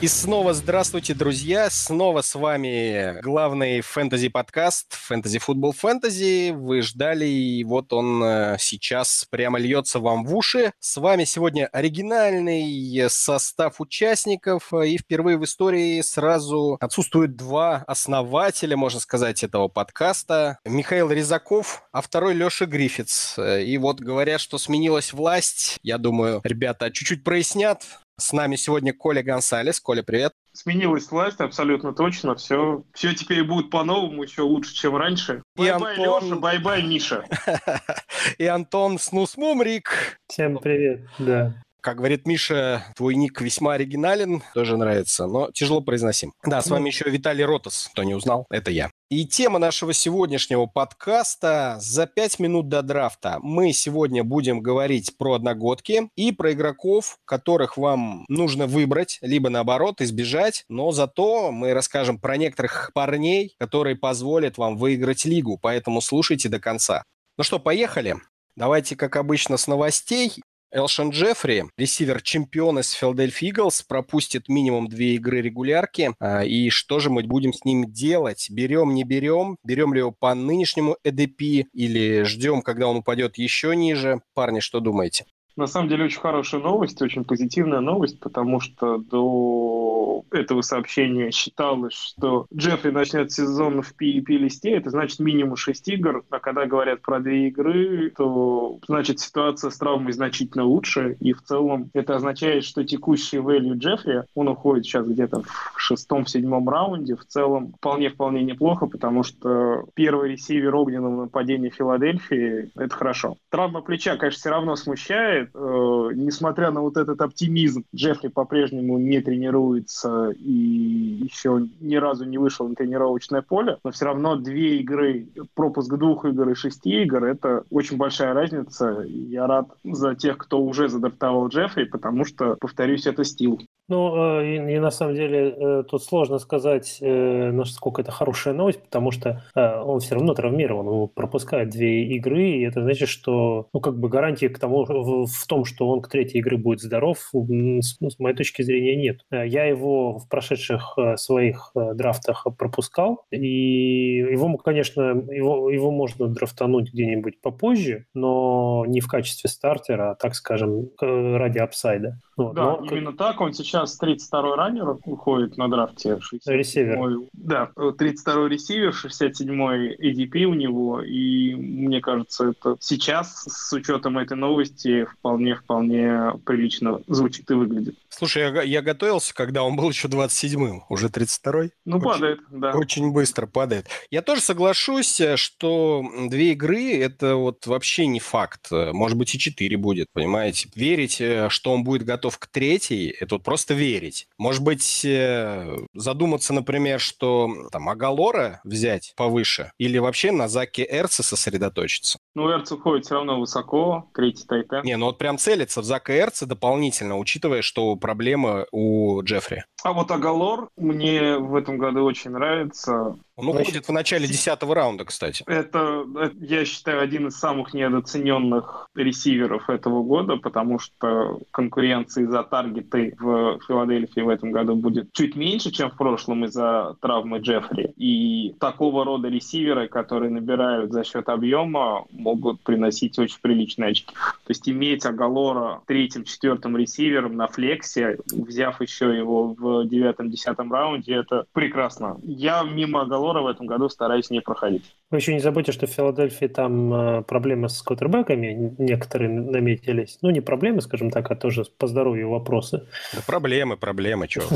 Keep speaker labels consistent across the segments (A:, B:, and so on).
A: И снова здравствуйте, друзья! Снова с вами главный фэнтези-подкаст «Фэнтези Футбол Фэнтези». Вы ждали, и вот он э, сейчас прямо льется вам в уши. С вами сегодня оригинальный состав участников, и впервые в истории сразу отсутствуют два основателя, можно сказать, этого подкаста. Михаил Резаков, а второй Леша Грифиц. И вот говорят, что сменилась власть. Я думаю, ребята чуть-чуть прояснят, с нами сегодня Коля Гонсалес. Коля, привет.
B: Сменилась власть, абсолютно точно. Все, все теперь будет по-новому, еще лучше, чем раньше. Bye-bye, Антон... Леша, bye-bye, Миша.
A: И Антон Снусмумрик.
C: Всем привет, да.
A: Как говорит Миша, твой ник весьма оригинален, тоже нравится, но тяжело произносим. Да, с вами еще Виталий Ротас, кто не узнал, это я. И тема нашего сегодняшнего подкаста за пять минут до драфта. Мы сегодня будем говорить про одногодки и про игроков, которых вам нужно выбрать, либо наоборот избежать, но зато мы расскажем про некоторых парней, которые позволят вам выиграть лигу, поэтому слушайте до конца. Ну что, поехали? Давайте, как обычно, с новостей. Элшен Джеффри, ресивер чемпиона из Филадельфия Иглс, пропустит минимум две игры регулярки. А, и что же мы будем с ним делать? Берем, не берем? Берем ли его по нынешнему EDP или ждем, когда он упадет еще ниже? Парни, что думаете?
B: На самом деле очень хорошая новость, очень позитивная новость, потому что до этого сообщения считалось, что Джеффри начнет сезон в PEP-листе, это значит минимум 6 игр, а когда говорят про 2 игры, то значит ситуация с травмой значительно лучше, и в целом это означает, что текущий value Джеффри, он уходит сейчас где-то в шестом-седьмом раунде, в целом вполне-вполне неплохо, потому что первый ресивер огненного нападения Филадельфии — это хорошо. Травма плеча, конечно, все равно смущает, э, несмотря на вот этот оптимизм, Джеффри по-прежнему не тренируется и еще ни разу не вышел на тренировочное поле, но все равно две игры, пропуск двух игр и шести игр, это очень большая разница. Я рад за тех, кто уже задрафтовал Джеффри, потому что, повторюсь, это стил.
C: Ну, э, и, и на самом деле э, тут сложно сказать, э, насколько это хорошая новость, потому что он все равно травмирован, он пропускает две игры, и это значит, что, ну, как бы гарантии к тому, в том, что он к третьей игры будет здоров, ну, с моей точки зрения, нет. Я его в прошедших своих драфтах пропускал, и его, конечно, его, его можно драфтануть где-нибудь попозже, но не в качестве стартера, а, так скажем, ради апсайда.
B: Вот. Да, но... именно так. Он сейчас 32-й раннер уходит на драфте.
C: Ресивер.
B: Да, 32-й ресивер, 67-й ADP у него. И мне кажется, это сейчас, с учетом этой новости, вполне-вполне прилично звучит и выглядит.
A: Слушай, я, я готовился, когда он был еще 27-м, уже 32-й.
B: Ну, очень, падает, да.
A: Очень быстро падает. Я тоже соглашусь, что две игры – это вот вообще не факт. Может быть, и четыре будет, понимаете? Верить, э, что он будет готов к третьей, это вот просто верить. Может быть, э, задуматься, например, что там Агалора взять повыше или вообще на Заке Эрце сосредоточиться.
B: Ну, Эрц уходит все равно высоко, третий тайтен.
A: Не, ну вот прям целиться в Зака Эрца дополнительно, учитывая, что проблемы у Джеффри.
B: А вот Агалор мне в этом году очень нравится.
A: Он уходит в начале десятого раунда, кстати.
B: Это, я считаю, один из самых недооцененных ресиверов этого года, потому что конкуренции за таргеты в Филадельфии в этом году будет чуть меньше, чем в прошлом из-за травмы Джеффри. И такого рода ресиверы, которые набирают за счет объема, могут приносить очень приличные очки. То есть иметь Агалора третьим-четвертым ресивером на флексе, взяв еще его в девятом-десятом раунде, это прекрасно. Я мимо Агалора Лора в этом году стараюсь не проходить.
C: Вы еще не забудьте, что в Филадельфии там э, проблемы с квотербеками некоторые наметились. Ну, не проблемы, скажем так, а тоже по здоровью вопросы.
A: Да проблемы, проблемы, что?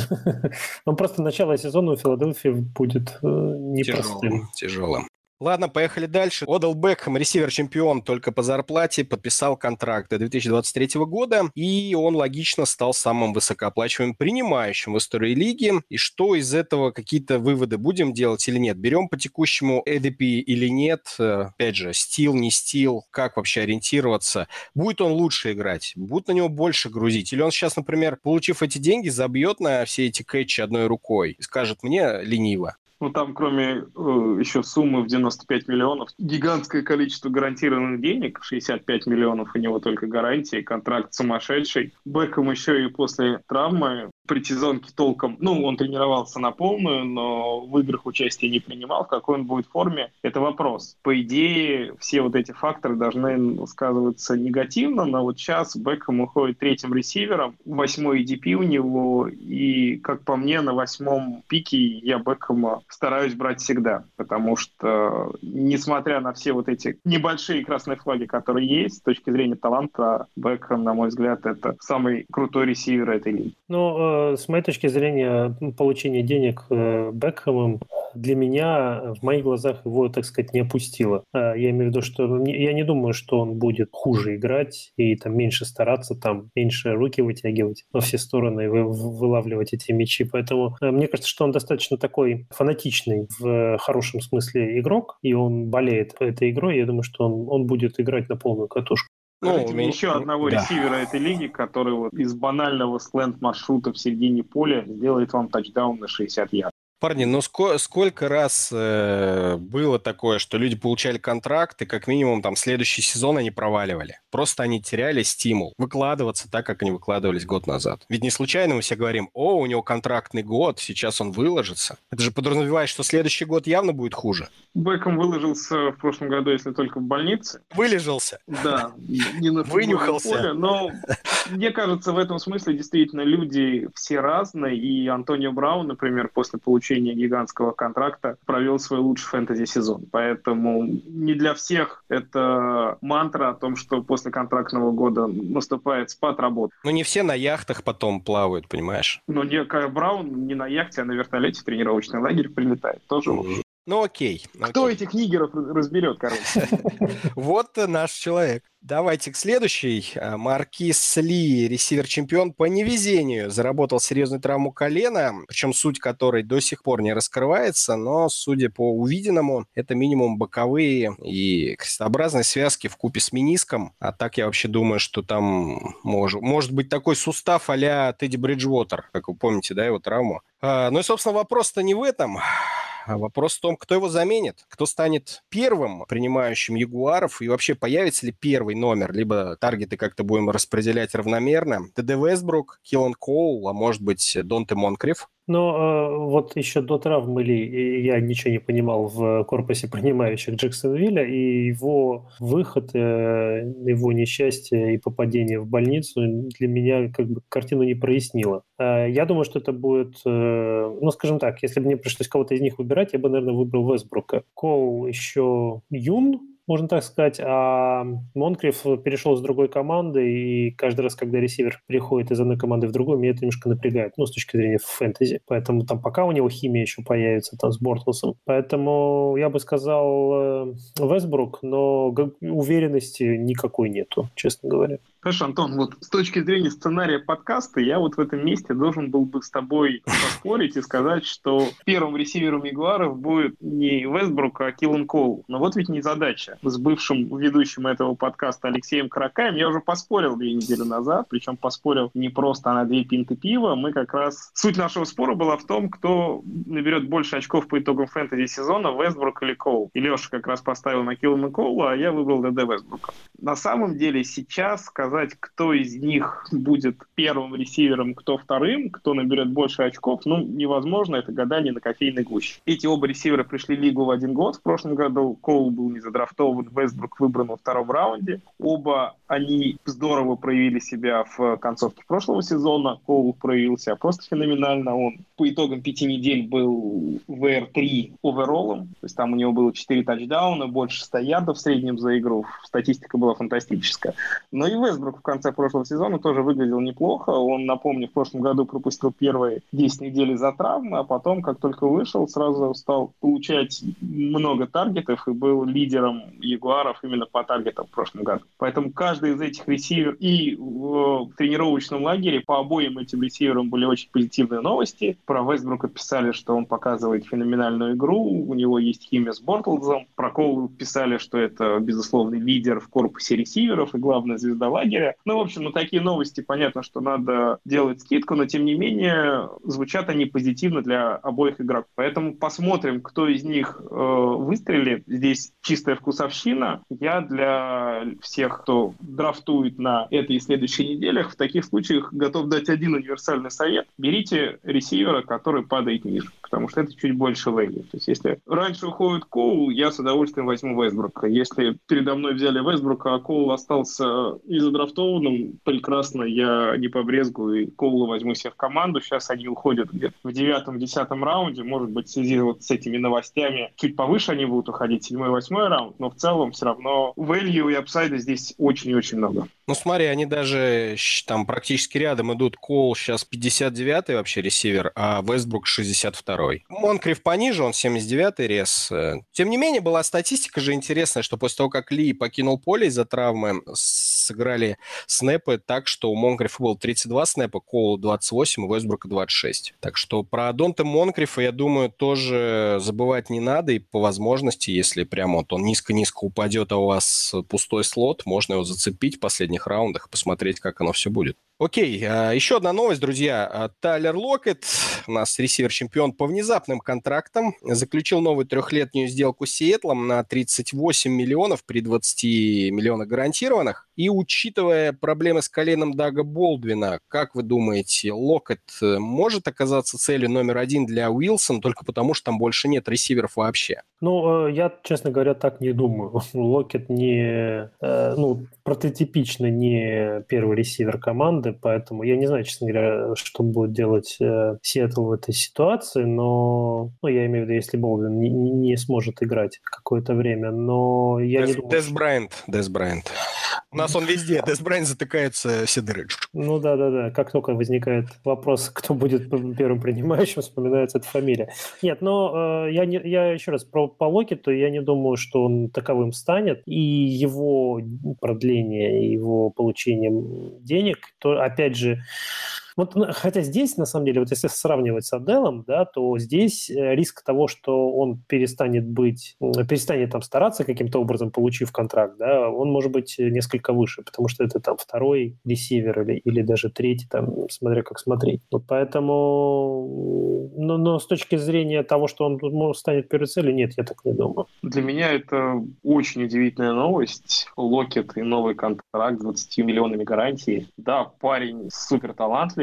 C: Ну, просто начало сезона у Филадельфии будет э, непростым.
A: Тяжелым, тяжелым. Ладно, поехали дальше. Одел Бекхэм, ресивер-чемпион только по зарплате, подписал контракт до 2023 года, и он логично стал самым высокооплачиваемым принимающим в истории лиги. И что из этого, какие-то выводы будем делать или нет? Берем по текущему ADP или нет? Опять же, стил, не стил, как вообще ориентироваться? Будет он лучше играть? Будет на него больше грузить? Или он сейчас, например, получив эти деньги, забьет на все эти кэтчи одной рукой и скажет мне лениво?
B: Ну, там, кроме э, еще суммы в 95 миллионов, гигантское количество гарантированных денег, 65 миллионов у него только гарантии, контракт сумасшедший. Бекхэм еще и после травмы предсезонке толком, ну, он тренировался на полную, но в играх участия не принимал. В какой он будет форме, это вопрос. По идее, все вот эти факторы должны сказываться негативно, но вот сейчас Бекхэм уходит третьим ресивером, восьмой EDP у него, и, как по мне, на восьмом пике я Бекхэма стараюсь брать всегда, потому что, несмотря на все вот эти небольшие красные флаги, которые есть, с точки зрения таланта, Бекхэм, на мой взгляд, это самый крутой ресивер этой лиги.
C: Ну, Э, с моей точки зрения, получение денег э, Бекхэмом для меня, в моих глазах, его, так сказать, не опустило. Э, я имею в виду, что ну, я не думаю, что он будет хуже играть и там меньше стараться, там меньше руки вытягивать во все стороны, вы, вылавливать эти мячи. Поэтому мне кажется, что он достаточно такой фанатичный в хорошем смысле игрок, и он болеет этой игрой. Я думаю, что он, он будет играть на полную катушку.
B: Ну, Скажите мне еще одного да. ресивера этой лиги, который вот из банального сленд маршрута в середине поля сделает вам тачдаун на 60 ярдов.
A: Парни, ну ско- сколько раз э, было такое, что люди получали контракт, и как минимум там следующий сезон они проваливали. Просто они теряли стимул выкладываться так, как они выкладывались год назад. Ведь не случайно мы все говорим, о, у него контрактный год, сейчас он выложится. Это же подразумевает, что следующий год явно будет хуже.
B: Беком выложился в прошлом году, если только в больнице.
A: Вылежался.
B: Да, не на
A: Вынюхался. Поле,
B: но мне кажется, в этом смысле действительно люди все разные, и Антонио Браун, например, после получения получения гигантского контракта провел свой лучший фэнтези-сезон. Поэтому не для всех это мантра о том, что после контрактного года наступает спад работы.
A: Но не все на яхтах потом плавают, понимаешь?
B: Но не Браун не на яхте, а на вертолете в тренировочный лагерь прилетает. Тоже mm-hmm.
A: Ну окей.
B: Кто окей. этих нигеров разберет, короче?
A: Вот наш человек. Давайте к следующей. А, Маркис Ли, ресивер-чемпион по невезению, заработал серьезную травму колена, причем суть которой до сих пор не раскрывается, но, судя по увиденному, это минимум боковые и крестообразные связки в купе с мениском. А так я вообще думаю, что там может, может быть такой сустав а-ля Тедди Бриджвотер, как вы помните, да, его травму. А, ну и, собственно, вопрос-то не в этом. А вопрос в том, кто его заменит, кто станет первым принимающим Ягуаров и вообще появится ли первый номер, либо таргеты как-то будем распределять равномерно. ТД Вестбрук, Киллан Коул, а может быть Донте Монкриф.
C: Но э, вот еще до травмы Ли я ничего не понимал в корпусе принимающих Джексонвилля, и его выход, э, его несчастье и попадение в больницу для меня как бы картину не прояснило. Э, я думаю, что это будет, э, ну, скажем так, если бы мне пришлось кого-то из них выбирать, я бы, наверное, выбрал Вестбрука. Коул еще юн, можно так сказать, а Монкриф перешел с другой команды, и каждый раз, когда ресивер переходит из одной команды в другую, меня это немножко напрягает, ну, с точки зрения фэнтези. Поэтому там пока у него химия еще появится там с Бортлсом. Поэтому я бы сказал э, Вестбрук, но уверенности никакой нету, честно говоря.
B: Хорошо, Антон, вот с точки зрения сценария подкаста, я вот в этом месте должен был бы с тобой поспорить и сказать, что первым ресивером Ягуаров будет не Вестбрук, а Киллан Кол. Но вот ведь не задача. С бывшим ведущим этого подкаста Алексеем Каракаем я уже поспорил две недели назад, причем поспорил не просто на две пинты пива. Мы как раз... Суть нашего спора была в том, кто наберет больше очков по итогам фэнтези сезона, Вестбрук или Коул. И Леша как раз поставил на Киллана Коула, а я выбрал ДД Вестбрука. На самом деле сейчас сказать, кто из них будет первым ресивером, кто вторым, кто наберет больше очков, ну, невозможно, это гадание на кофейной гуще. Эти оба ресивера пришли в лигу в один год. В прошлом году Коул был не задрафтован, Вестбрук выбран во втором раунде. Оба они здорово проявили себя в концовке прошлого сезона. Коул проявил себя просто феноменально. Он по итогам пяти недель был VR3 оверолом. То есть там у него было 4 тачдауна, больше 100 ярдов в среднем за игру. Статистика была фантастическая. Но и Вест Вестбрук в конце прошлого сезона тоже выглядел неплохо. Он, напомню, в прошлом году пропустил первые 10 недель за травмы, а потом, как только вышел, сразу стал получать много таргетов и был лидером Ягуаров именно по таргетам в прошлом году. Поэтому каждый из этих ресивер и в тренировочном лагере по обоим этим ресиверам были очень позитивные новости. Про Вестбрука писали, что он показывает феноменальную игру, у него есть химия с Бортлзом. Про Коулу писали, что это безусловный лидер в корпусе ресиверов и главная звезда лагеря. Ну, в общем, на такие новости понятно, что надо делать скидку, но тем не менее звучат они позитивно для обоих игроков. Поэтому посмотрим, кто из них э, выстрелит. Здесь чистая вкусовщина. Я для всех, кто драфтует на этой и следующей неделях, в таких случаях готов дать один универсальный совет. Берите ресивера, который падает ниже, потому что это чуть больше value. То есть если раньше уходит Коул, я с удовольствием возьму Вестбрука. Если передо мной взяли Вестбрука, а Коул остался и задрафтованным, прекрасно, я не побрезгую и Коула возьму себе в команду. Сейчас они уходят где-то в девятом-десятом раунде. Может быть, в связи вот с этими новостями чуть повыше они будут уходить, седьмой-восьмой раунд, но в целом все равно value и апсайда здесь очень и очень много.
A: Ну смотри, они даже там практически рядом идут. Коул сейчас 59-й вообще ресивер, а Вестбрук 62-й. Монкрив пониже, он 79-й рес. Тем не менее, была статистика же интересная, что после того, как Ли покинул поле из-за травмы, сыграли снэпы так, что у Монкрифа было 32 снэпа, Коула 28, у Вестбрука 26. Так что про Донта Монкрифа, я думаю, тоже забывать не надо, и по возможности, если прямо вот он низко-низко упадет, а у вас пустой слот, можно его зацепить в последних раундах, посмотреть, как оно все будет. Окей, а, еще одна новость, друзья. А, Тайлер Локет, у нас ресивер-чемпион по внезапным контрактам, заключил новую трехлетнюю сделку с Сиэтлом на 38 миллионов при 20 миллионах гарантированных. И учитывая проблемы с коленом Дага Болдвина, как вы думаете, Локет э, может оказаться целью номер один для Уилсона только потому, что там больше нет ресиверов вообще?
C: Ну, э, я, честно говоря, так не думаю. Локет не, э, ну, прототипично не первый ресивер команды, поэтому я не знаю, честно говоря, что будет делать э, Сиэтл в этой ситуации, но ну, я имею в виду, если Болдвин не, не сможет играть какое-то время, но я
A: Дес,
C: не думаю...
A: Дес Брайант, Дес Брайант. У нас он везде, Брайант затыкается все дыры.
C: Ну да-да-да, как только возникает вопрос, кто будет первым принимающим, вспоминается эта фамилия. Нет, но э, я, не, я еще раз про по то я не думаю, что он таковым станет, и его продление, его получение денег, то опять же, вот, ну, хотя здесь, на самом деле, вот если сравнивать с Аделом, да, то здесь э, риск того, что он перестанет быть, перестанет там стараться каким-то образом, получив контракт, да, он может быть несколько выше, потому что это там второй ресивер или, или даже третий, там, смотря как смотреть. Вот поэтому, но, но с точки зрения того, что он станет первой целью, нет, я так не думаю.
B: Для меня это очень удивительная новость. Локет и новый контракт с 20 миллионами гарантий. Да, парень супер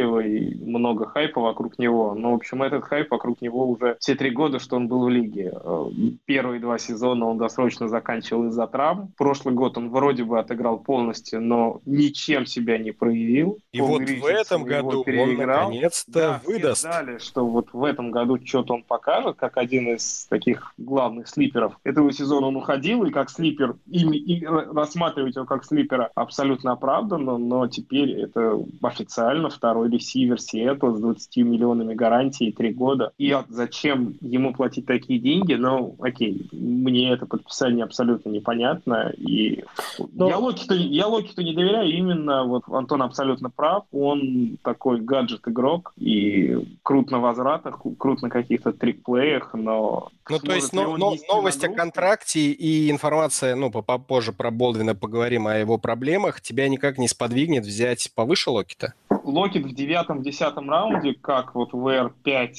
B: талантливый, талантливый, много хайпа вокруг него. Но, в общем, этот хайп вокруг него уже все три года, что он был в лиге. Э, первые два сезона он досрочно заканчивал из-за травм. Прошлый год он вроде бы отыграл полностью, но ничем себя не проявил.
A: И вот в этом году он наконец-то да, выдаст.
B: Ждали, что вот в этом году что-то он покажет, как один из таких главных слиперов. Этого сезона он уходил, и как слипер, и, и рассматривать его как слипера абсолютно оправданно, но теперь это официально второй ресивер Сиэтла с 20 миллионами гарантии 3 года. И зачем ему платить такие деньги? Ну, окей, мне это подписание абсолютно непонятно. И Но... я Локиту, я Локиту не доверяю. Именно вот Антон абсолютно прав. Он такой гаджет-игрок и крут на возвратах, крут на каких-то трикплеях, но...
A: Ну, то есть но, но, новость о контракте и информация, ну, попозже про Болдвина поговорим о его проблемах, тебя никак не сподвигнет взять повыше Локита?
B: Локет в девятом-десятом раунде, как вот в R5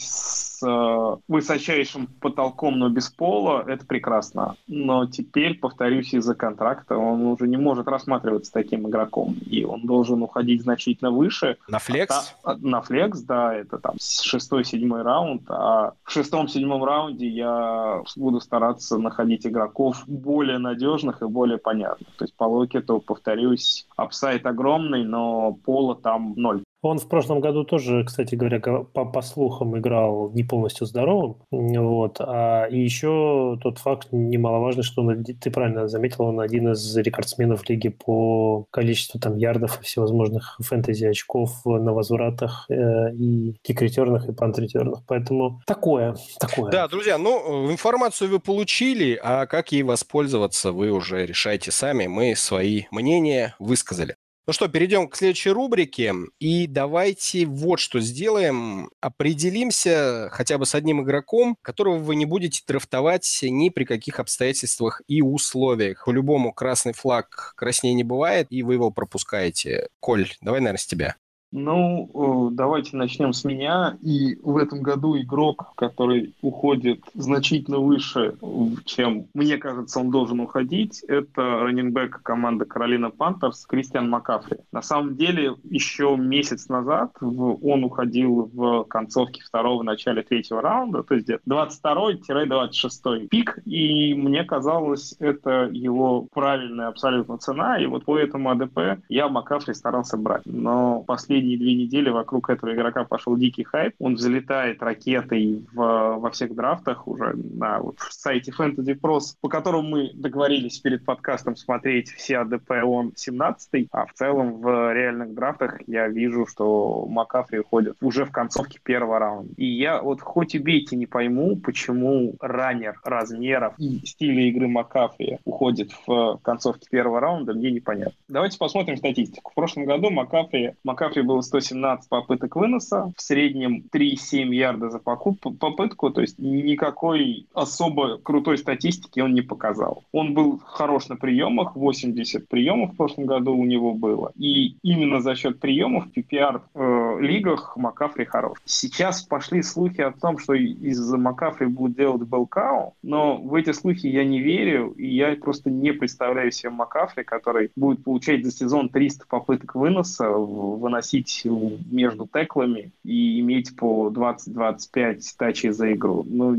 B: с э, высочайшим потолком, но без пола, это прекрасно. Но теперь, повторюсь, из-за контракта он уже не может рассматриваться таким игроком. И он должен уходить значительно выше.
A: На флекс?
B: А, на флекс, да, это там шестой-седьмой раунд. А в шестом-седьмом раунде я буду стараться находить игроков более надежных и более понятных. То есть по Локету, повторюсь, апсайт огромный, но пола там ноль.
C: Он в прошлом году тоже, кстати говоря, по, по слухам играл не полностью здоровым. Вот. А, и еще тот факт немаловажный, что он, ты правильно заметил, он один из рекордсменов лиги по количеству там ярдов и всевозможных фэнтези очков на возвратах э, и кикретерных, и пантретерных. Поэтому такое, такое.
A: Да, друзья, ну, информацию вы получили, а как ей воспользоваться, вы уже решайте сами. Мы свои мнения высказали. Ну что, перейдем к следующей рубрике. И давайте вот что сделаем. Определимся хотя бы с одним игроком, которого вы не будете драфтовать ни при каких обстоятельствах и условиях. По-любому красный флаг краснее не бывает, и вы его пропускаете. Коль, давай, наверное, с тебя.
B: Ну, э, давайте начнем с меня. И в этом году игрок, который уходит значительно выше, чем мне кажется, он должен уходить, это раненбэк команды Каролина Пантерс Кристиан Макафри. На самом деле, еще месяц назад он уходил в концовке второго, начале третьего раунда, то есть 22-26 пик, и мне казалось, это его правильная абсолютно цена, и вот по этому АДП я Макафри старался брать. Но последний последние две недели вокруг этого игрока пошел дикий хайп. Он взлетает ракетой в, во всех драфтах уже на вот, сайте Fantasy Pros, по которому мы договорились перед подкастом смотреть все АДП, он 17 а в целом в реальных драфтах я вижу, что Макафри уходит уже в концовке первого раунда. И я вот хоть убейте не пойму, почему раннер размеров и стиля игры Макафри уходит в концовке первого раунда, мне непонятно. Давайте посмотрим статистику. В прошлом году Макафри, Макафри было 117 попыток выноса, в среднем 3,7 ярда за попытку, то есть никакой особо крутой статистики он не показал. Он был хорош на приемах, 80 приемов в прошлом году у него было, и именно за счет приемов в PPR э, Макафри хорош. Сейчас пошли слухи о том, что из-за Макафри будут делать Белкау, но в эти слухи я не верю, и я просто не представляю себе Макафри, который будет получать за сезон 300 попыток выноса, выносить ходить между теклами и иметь по 20-25 тачей за игру. Но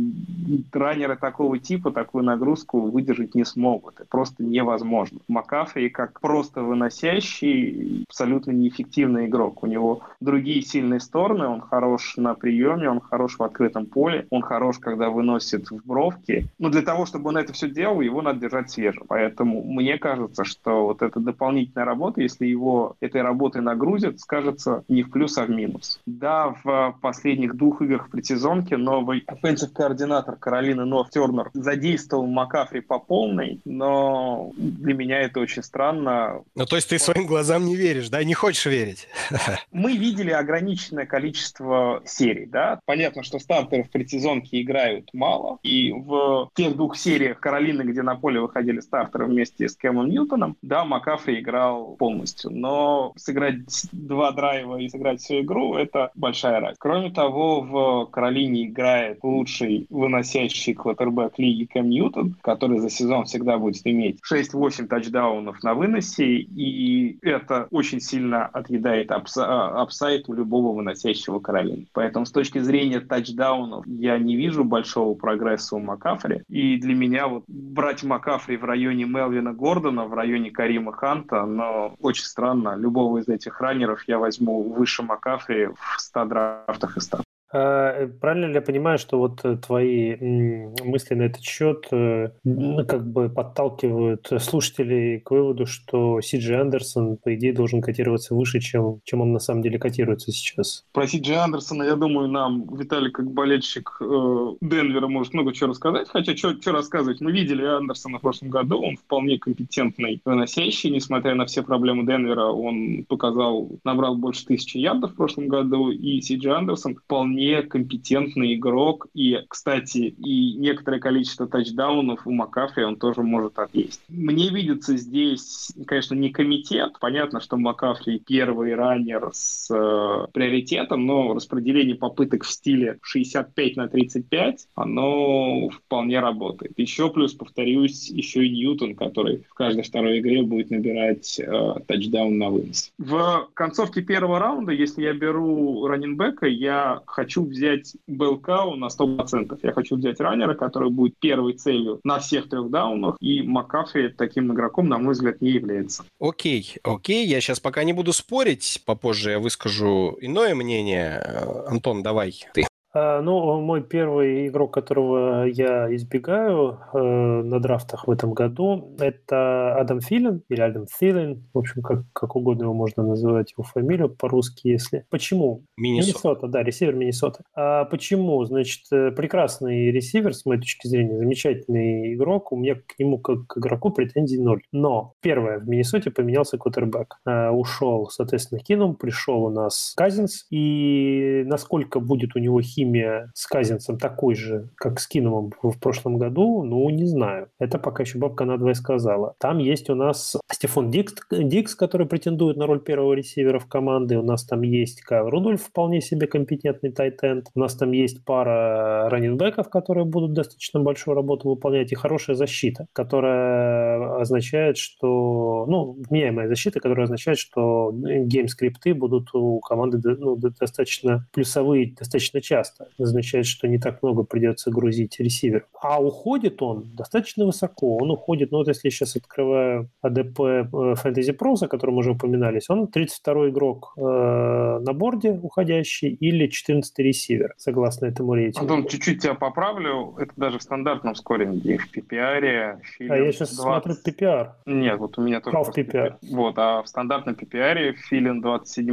B: раннеры такого типа такую нагрузку выдержать не смогут. Это просто невозможно. Макафри как просто выносящий, абсолютно неэффективный игрок. У него другие сильные стороны. Он хорош на приеме, он хорош в открытом поле, он хорош, когда выносит в бровки. Но для того, чтобы он это все делал, его надо держать свежим. Поэтому мне кажется, что вот эта дополнительная работа, если его этой работой нагрузят, скажет кажется, не в плюс, а в минус. Да, в последних двух играх предсезонке новый offensive координатор Каролины Норт Тернер задействовал Макафри по полной, но для меня это очень странно.
A: Ну, то есть ты своим глазам не веришь, да? Не хочешь верить?
B: Мы видели ограниченное количество серий, да? Понятно, что стартеры в предсезонке играют мало, и в тех двух сериях Каролины, где на поле выходили стартеры вместе с Кэмом Ньютоном, да, Макафри играл полностью, но сыграть два драйва и сыграть всю игру, это большая разница. Кроме того, в Каролине играет лучший выносящий квотербек лиги Кэм Ньютон, который за сезон всегда будет иметь 6-8 тачдаунов на выносе, и это очень сильно отъедает upsi- upside у любого выносящего Каролины. Поэтому с точки зрения тачдаунов я не вижу большого прогресса у Макафри, и для меня вот брать Макафри в районе Мелвина Гордона, в районе Карима Ханта, но очень странно, любого из этих раннеров я возьму возьму выше Макафри в 100 драфтах и 100.
C: А, правильно ли я понимаю, что вот э, твои мысли на этот счет э, ну, как бы подталкивают слушателей к выводу, что Сиджи Андерсон, по идее, должен котироваться выше, чем, чем он на самом деле котируется сейчас?
B: Про Сиджи Андерсона, я думаю, нам Виталий, как болельщик э, Денвера, может много чего рассказать. Хотя, что, что рассказывать? Мы видели Андерсона в прошлом году, он вполне компетентный выносящий, несмотря на все проблемы Денвера, он показал, набрал больше тысячи ярдов в прошлом году, и Сиджи Андерсон вполне вполне компетентный игрок. И, кстати, и некоторое количество тачдаунов у Макафри он тоже может отъесть. Мне видится здесь, конечно, не комитет. Понятно, что Макафри первый раннер с э, приоритетом, но распределение попыток в стиле 65 на 35, оно вполне работает. Еще плюс, повторюсь, еще и Ньютон, который в каждой второй игре будет набирать э, тачдаун на вынос. В концовке первого раунда, если я беру раненбека, я хочу хочу взять Белкау на 100%. Я хочу взять раннера, который будет первой целью на всех трех даунах, и Макафи таким игроком, на мой взгляд, не является.
A: Окей, окей, я сейчас пока не буду спорить, попозже я выскажу иное мнение. Антон, давай ты.
C: А, ну, мой первый игрок, которого я избегаю э, на драфтах в этом году, это Адам Филин или Адам Филин, в общем, как, как угодно его можно называть, его фамилию по-русски, если. Почему?
A: Миннесота.
C: Миннесота, да, ресивер Миннесота. А почему? Значит, э, прекрасный ресивер, с моей точки зрения, замечательный игрок, у меня к нему как к игроку претензий ноль. Но, первое, в Миннесоте поменялся квотербек. А, ушел, соответственно, Кином, пришел у нас Казинс, и насколько будет у него химия химия с Казинцем такой же, как с Киномом в прошлом году, ну, не знаю. Это пока еще бабка надвое сказала. Там есть у нас Стефан Дикс, Дикс, который претендует на роль первого ресивера в команде. У нас там есть Кайл Рудольф, вполне себе компетентный tight end. У нас там есть пара раненбеков, которые будут достаточно большую работу выполнять, и хорошая защита, которая означает, что... Ну, вменяемая защита, которая означает, что гейм-скрипты будут у команды ну, достаточно плюсовые достаточно часто часто. означает, что не так много придется грузить ресивер. А уходит он достаточно высоко. Он уходит, ну вот если я сейчас открываю АДП э, Fantasy Pro, о котором уже упоминались, он 32 игрок э, на борде уходящий или 14 ресивер, согласно этому рейтингу.
B: Антон, чуть-чуть тебя поправлю. Это даже в стандартном скоринге. В PPR...
C: А я сейчас 20... смотрю PPR.
B: Нет, вот у меня тоже...
C: Half PPR.
B: Вот, а в стандартном PPR филин 27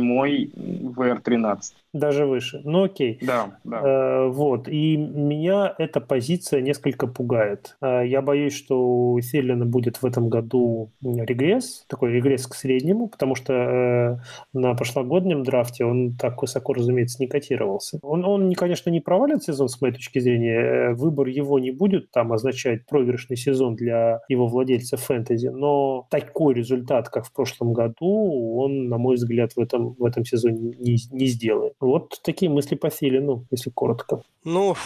B: VR 13
C: даже выше. Ну окей.
B: Да, да.
C: Э, вот. И меня эта позиция несколько пугает. Э, я боюсь, что у Селлина будет в этом году регресс, такой регресс к среднему, потому что э, на прошлогоднем драфте он так высоко, разумеется, не котировался. Он, он конечно, не провалит сезон, с моей точки зрения. Выбор его не будет там означать проигрышный сезон для его владельца фэнтези, но такой результат, как в прошлом году, он, на мой взгляд, в этом, в этом сезоне не, не сделает. Вот такие мысли по Филе, ну, если коротко.
A: Ну,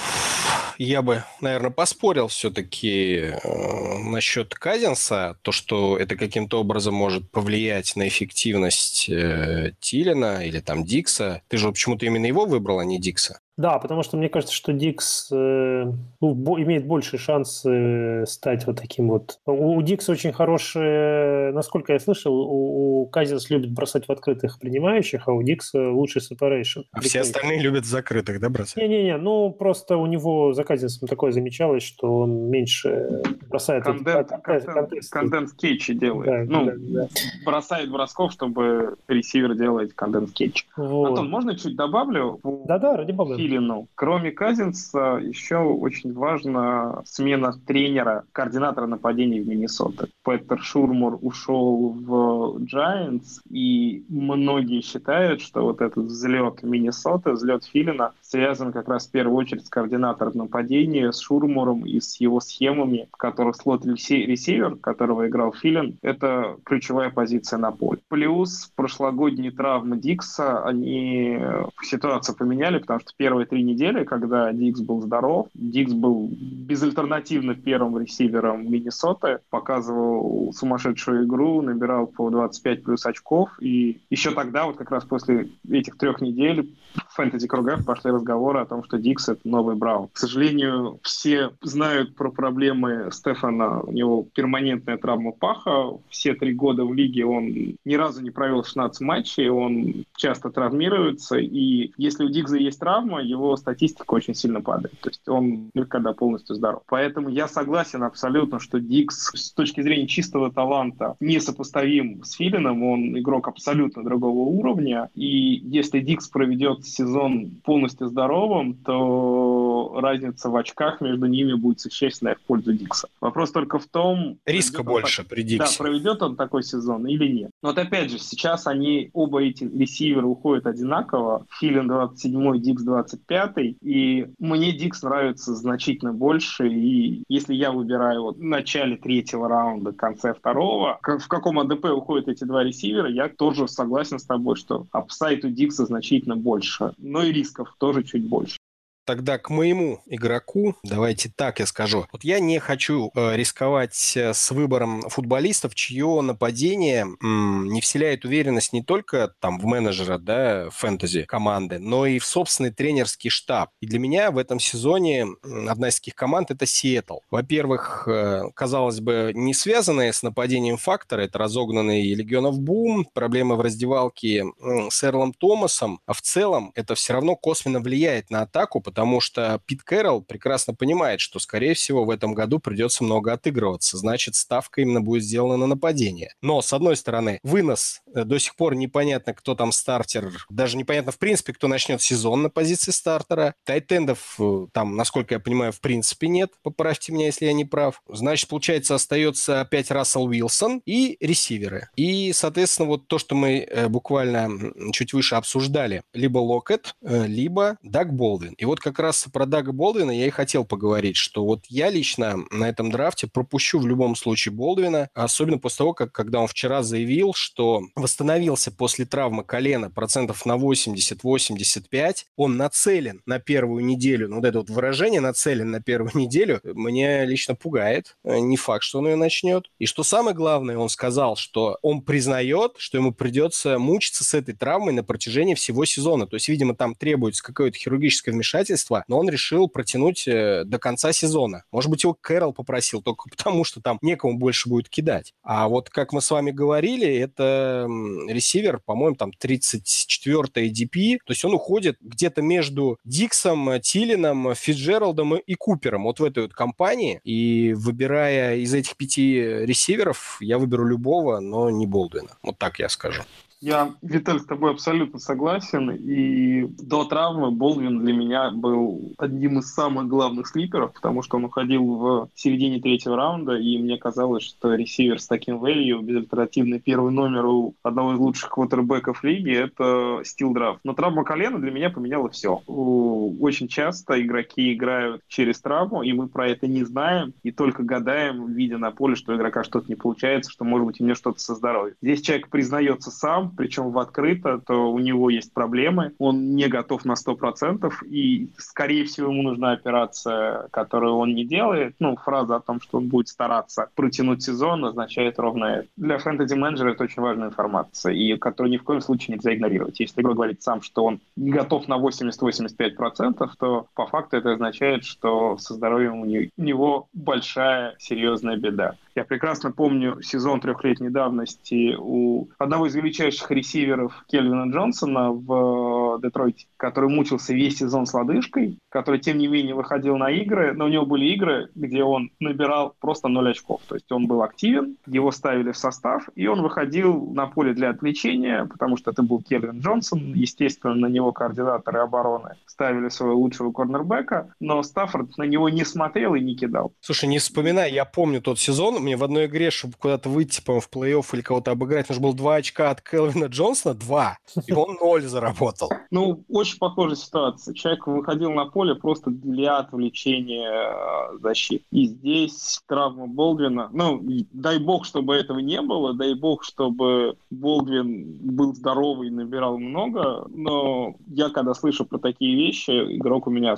A: я бы, наверное, поспорил все-таки э, насчет Казинса, то, что это каким-то образом может повлиять на эффективность э, Тилина или там Дикса. Ты же почему-то именно его выбрал, а не Дикса.
C: Да, потому что мне кажется, что Дикс э, ну, бо, имеет больший шанс э, стать вот таким вот. У, у Дикса очень хорошие, насколько я слышал, у, у Казинс любит бросать в открытых принимающих, а у Дикса лучший separation.
A: А все остальные любят закрытых, да, бросать?
C: Не-не-не, ну просто у него за Казинсом такое замечалось, что он меньше бросает...
B: Контент, контент, контент скетчи делает. Да, ну, да, да. бросает бросков, чтобы ресивер делает контент скетч. Вот. Антон, можно чуть добавлю?
C: Да-да, ради бога.
B: Филину. Кроме Казинса, еще очень важна смена тренера, координатора нападений в Миннесота. Петер Шурмур ушел в Giants, и многие считают, что вот этот взлет Миннесоты, взлет Филина связан как раз в первую очередь с координатором нападения, с Шурмуром и с его схемами, в которых слот ресивер, которого играл Филин, это ключевая позиция на поле. Плюс прошлогодние травмы Дикса, они ситуацию поменяли, потому что первый первые три недели, когда Дикс был здоров, Дикс был безальтернативно первым ресивером Миннесоты, показывал сумасшедшую игру, набирал по 25 плюс очков, и еще тогда, вот как раз после этих трех недель, в фэнтези-кругах пошли разговоры о том, что Дикс — это новый Браун. К сожалению, все знают про проблемы Стефана. У него перманентная травма паха. Все три года в лиге он ни разу не провел 16 матчей, он часто травмируется, и если у Дикса есть травма, его статистика очень сильно падает. То есть он никогда полностью здоров. Поэтому я согласен абсолютно, что Дикс с точки зрения чистого таланта несопоставим с Филином. Он игрок абсолютно другого уровня. И если Дикс проведет сезон полностью здоровым, то разница в очках между ними будет существенная в пользу Дикса. Вопрос только в том...
A: Риска больше
B: так...
A: при Диксе.
B: Да, проведет он такой сезон или нет. Но вот опять же, сейчас они, оба эти ресиверы уходят одинаково. Филин 27, Дикс 20 25 и мне Дикс нравится значительно больше, и если я выбираю вот в начале третьего раунда, конце второго, в каком ADP уходят эти два ресивера, я тоже согласен с тобой, что upside у Дикса значительно больше, но и рисков тоже чуть больше.
A: Тогда к моему игроку, давайте так я скажу. Вот я не хочу э, рисковать э, с выбором футболистов, чье нападение не вселяет уверенность не только там в менеджера, да, фэнтези команды, но и в собственный тренерский штаб. И для меня в этом сезоне одна из таких команд это Сиэтл. Во-первых, э, казалось бы, не связанные с нападением факторы, это разогнанный Легионов Бум, проблемы в раздевалке с Эрлом Томасом, а в целом это все равно косвенно влияет на атаку, потому что Пит Кэрролл прекрасно понимает, что, скорее всего, в этом году придется много отыгрываться. Значит, ставка именно будет сделана на нападение. Но, с одной стороны, вынос э, до сих пор непонятно, кто там стартер. Даже непонятно, в принципе, кто начнет сезон на позиции стартера. Тайтендов э, там, насколько я понимаю, в принципе нет. Поправьте меня, если я не прав. Значит, получается, остается опять Рассел Уилсон и ресиверы. И, соответственно, вот то, что мы э, буквально чуть выше обсуждали. Либо Локет, либо Даг Болдвин. И вот как раз про Дага Болдвина я и хотел поговорить, что вот я лично на этом драфте пропущу в любом случае Болдвина, особенно после того, как когда он вчера заявил, что восстановился после травмы колена процентов на 80-85, он нацелен на первую неделю, ну вот это вот выражение нацелен на первую неделю, мне лично пугает. Не факт, что он ее начнет. И что самое главное, он сказал, что он признает, что ему придется мучиться с этой травмой на протяжении всего сезона. То есть, видимо, там требуется какое-то хирургическое вмешательство, обстоятельства, но он решил протянуть э, до конца сезона. Может быть, его Кэрол попросил только потому, что там некому больше будет кидать. А вот, как мы с вами говорили, это ресивер, по-моему, там 34-й ADP, то есть он уходит где-то между Диксом, Тилином, Фитджералдом и Купером, вот в этой вот компании. И выбирая из этих пяти ресиверов, я выберу любого, но не Болдуина. Вот так я скажу.
B: Я, Виталь, с тобой абсолютно согласен. И до травмы Болдвин для меня был одним из самых главных слиперов, потому что он уходил в середине третьего раунда, и мне казалось, что ресивер с таким value, безальтернативный первый номер у одного из лучших квотербеков лиги, это стил драфт. Но травма колена для меня поменяла все. Очень часто игроки играют через травму, и мы про это не знаем, и только гадаем, видя на поле, что у игрока что-то не получается, что, может быть, у него что-то со здоровьем. Здесь человек признается сам, причем в открыто, то у него есть проблемы, он не готов на 100%, и, скорее всего, ему нужна операция, которую он не делает. Ну, фраза о том, что он будет стараться протянуть сезон, означает ровно это. Для фэнтези-менеджера это очень важная информация, и которую ни в коем случае нельзя игнорировать. Если игрок говорит сам, что он не готов на 80-85%, то по факту это означает, что со здоровьем у него большая серьезная беда. Я прекрасно помню сезон трехлетней давности у одного из величайших ресиверов Кельвина Джонсона в э, Детройте, который мучился весь сезон с лодыжкой, который, тем не менее, выходил на игры, но у него были игры, где он набирал просто 0 очков. То есть он был активен, его ставили в состав, и он выходил на поле для отвлечения, потому что это был Кельвин Джонсон, естественно, на него координаторы обороны ставили своего лучшего корнербека, но Стаффорд на него не смотрел и не кидал.
A: Слушай, не вспоминай, я помню тот сезон, мне в одной игре, чтобы куда-то выйти, по в плей-офф или кого-то обыграть, нужно было два очка от Келвина Джонсона, два, и он ноль заработал.
B: Ну, очень похожая ситуация. Человек выходил на поле просто для отвлечения э, защиты. И здесь травма Болдвина. Ну, дай бог, чтобы этого не было, дай бог, чтобы Болдвин был здоровый и набирал много, но я, когда слышу про такие вещи, игрок у меня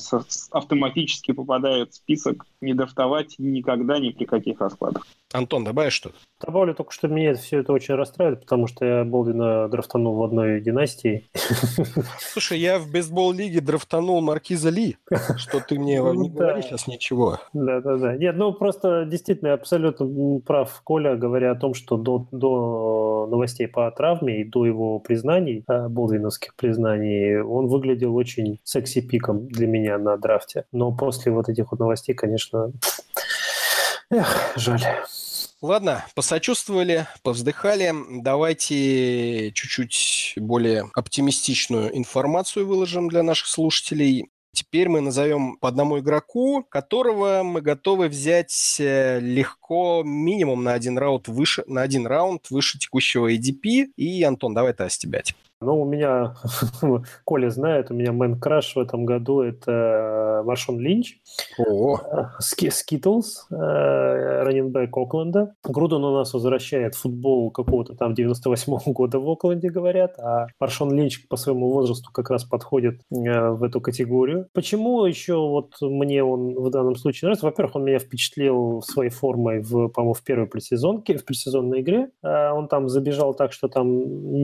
B: автоматически попадает в список не драфтовать никогда ни при каких раскладах.
A: Антон, добавишь что-то?
C: Добавлю только, что меня все это очень расстраивает, потому что я Болдина драфтанул в одной династии.
A: Слушай, я в бейсбол-лиге драфтанул Маркиза Ли, что ты мне ну не говори сейчас ничего.
C: Да-да-да. Нет, ну просто действительно абсолютно прав Коля, говоря о том, что до, до новостей по травме и до его признаний, э, болдвиновских признаний, он выглядел очень секси-пиком для меня на драфте. Но после вот этих вот новостей, конечно, эх, жаль.
A: Ладно, посочувствовали, повздыхали. Давайте чуть-чуть более оптимистичную информацию выложим для наших слушателей. Теперь мы назовем по одному игроку, которого мы готовы взять э, легко минимум на один раунд выше, на один раунд выше текущего ADP. И, Антон, давай это с тебя.
C: Но у меня, Коля знает, у меня man crush в этом году это Маршон Линч.
A: О.
C: Skittles, running back Окленда. Груден у нас возвращает футбол какого-то там 98-го года в Окленде, говорят, а Маршон Линч по своему возрасту как раз подходит э, в эту категорию. Почему еще вот мне он в данном случае нравится? Во-первых, он меня впечатлил своей формой, в, по-моему, в первой предсезонке, в предсезонной игре. Э, он там забежал так, что там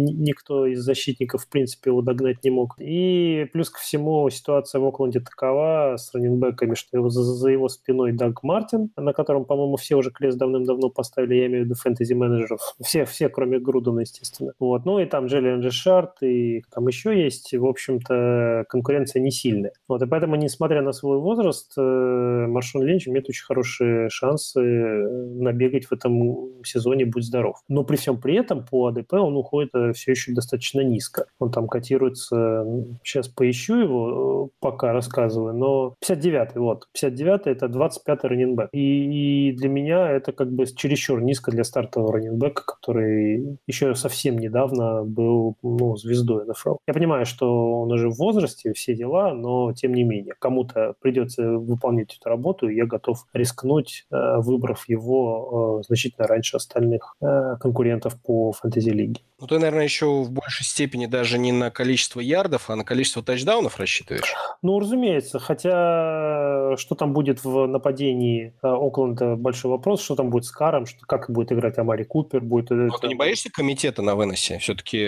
C: никто из защитников, в принципе, его догнать не мог. И плюс ко всему ситуация в Окленде такова с раненбеками, что его, за, за его спиной Даг Мартин, на котором, по-моему, все уже крест давным-давно поставили, я имею в виду фэнтези-менеджеров. Все, все, кроме Грудена, естественно. Вот. Ну и там Джиллиан Джешард, и там еще есть. В общем-то, конкуренция не сильная. Вот. И поэтому, несмотря на свой возраст, э, Маршон Линч имеет очень хорошие шансы э, набегать в этом сезоне «Будь здоров». Но при всем при этом по АДП он уходит э, все еще достаточно низко. Он там котируется, сейчас поищу его, пока рассказываю, но 59-й, вот. 59-й – это 25-й раненбэк. И, и для меня это как бы чересчур низко для стартового раненбека, который еще совсем недавно был ну, звездой НФЛ. Я понимаю, что он уже в возрасте, все дела, но тем не менее, кому-то придется выполнять эту работу, и я готов рискнуть, э, выбрав его э, значительно раньше остальных э, конкурентов по фэнтези-лиге.
A: Ну, ты, наверное, еще в большей степени даже не на количество ярдов, а на количество тачдаунов рассчитываешь?
C: Ну, разумеется. Хотя, что там будет в нападении Окленда, большой вопрос. Что там будет с Каром, что, как будет играть Амари Купер. Будет
A: Но это... ты не боишься комитета на выносе? Все-таки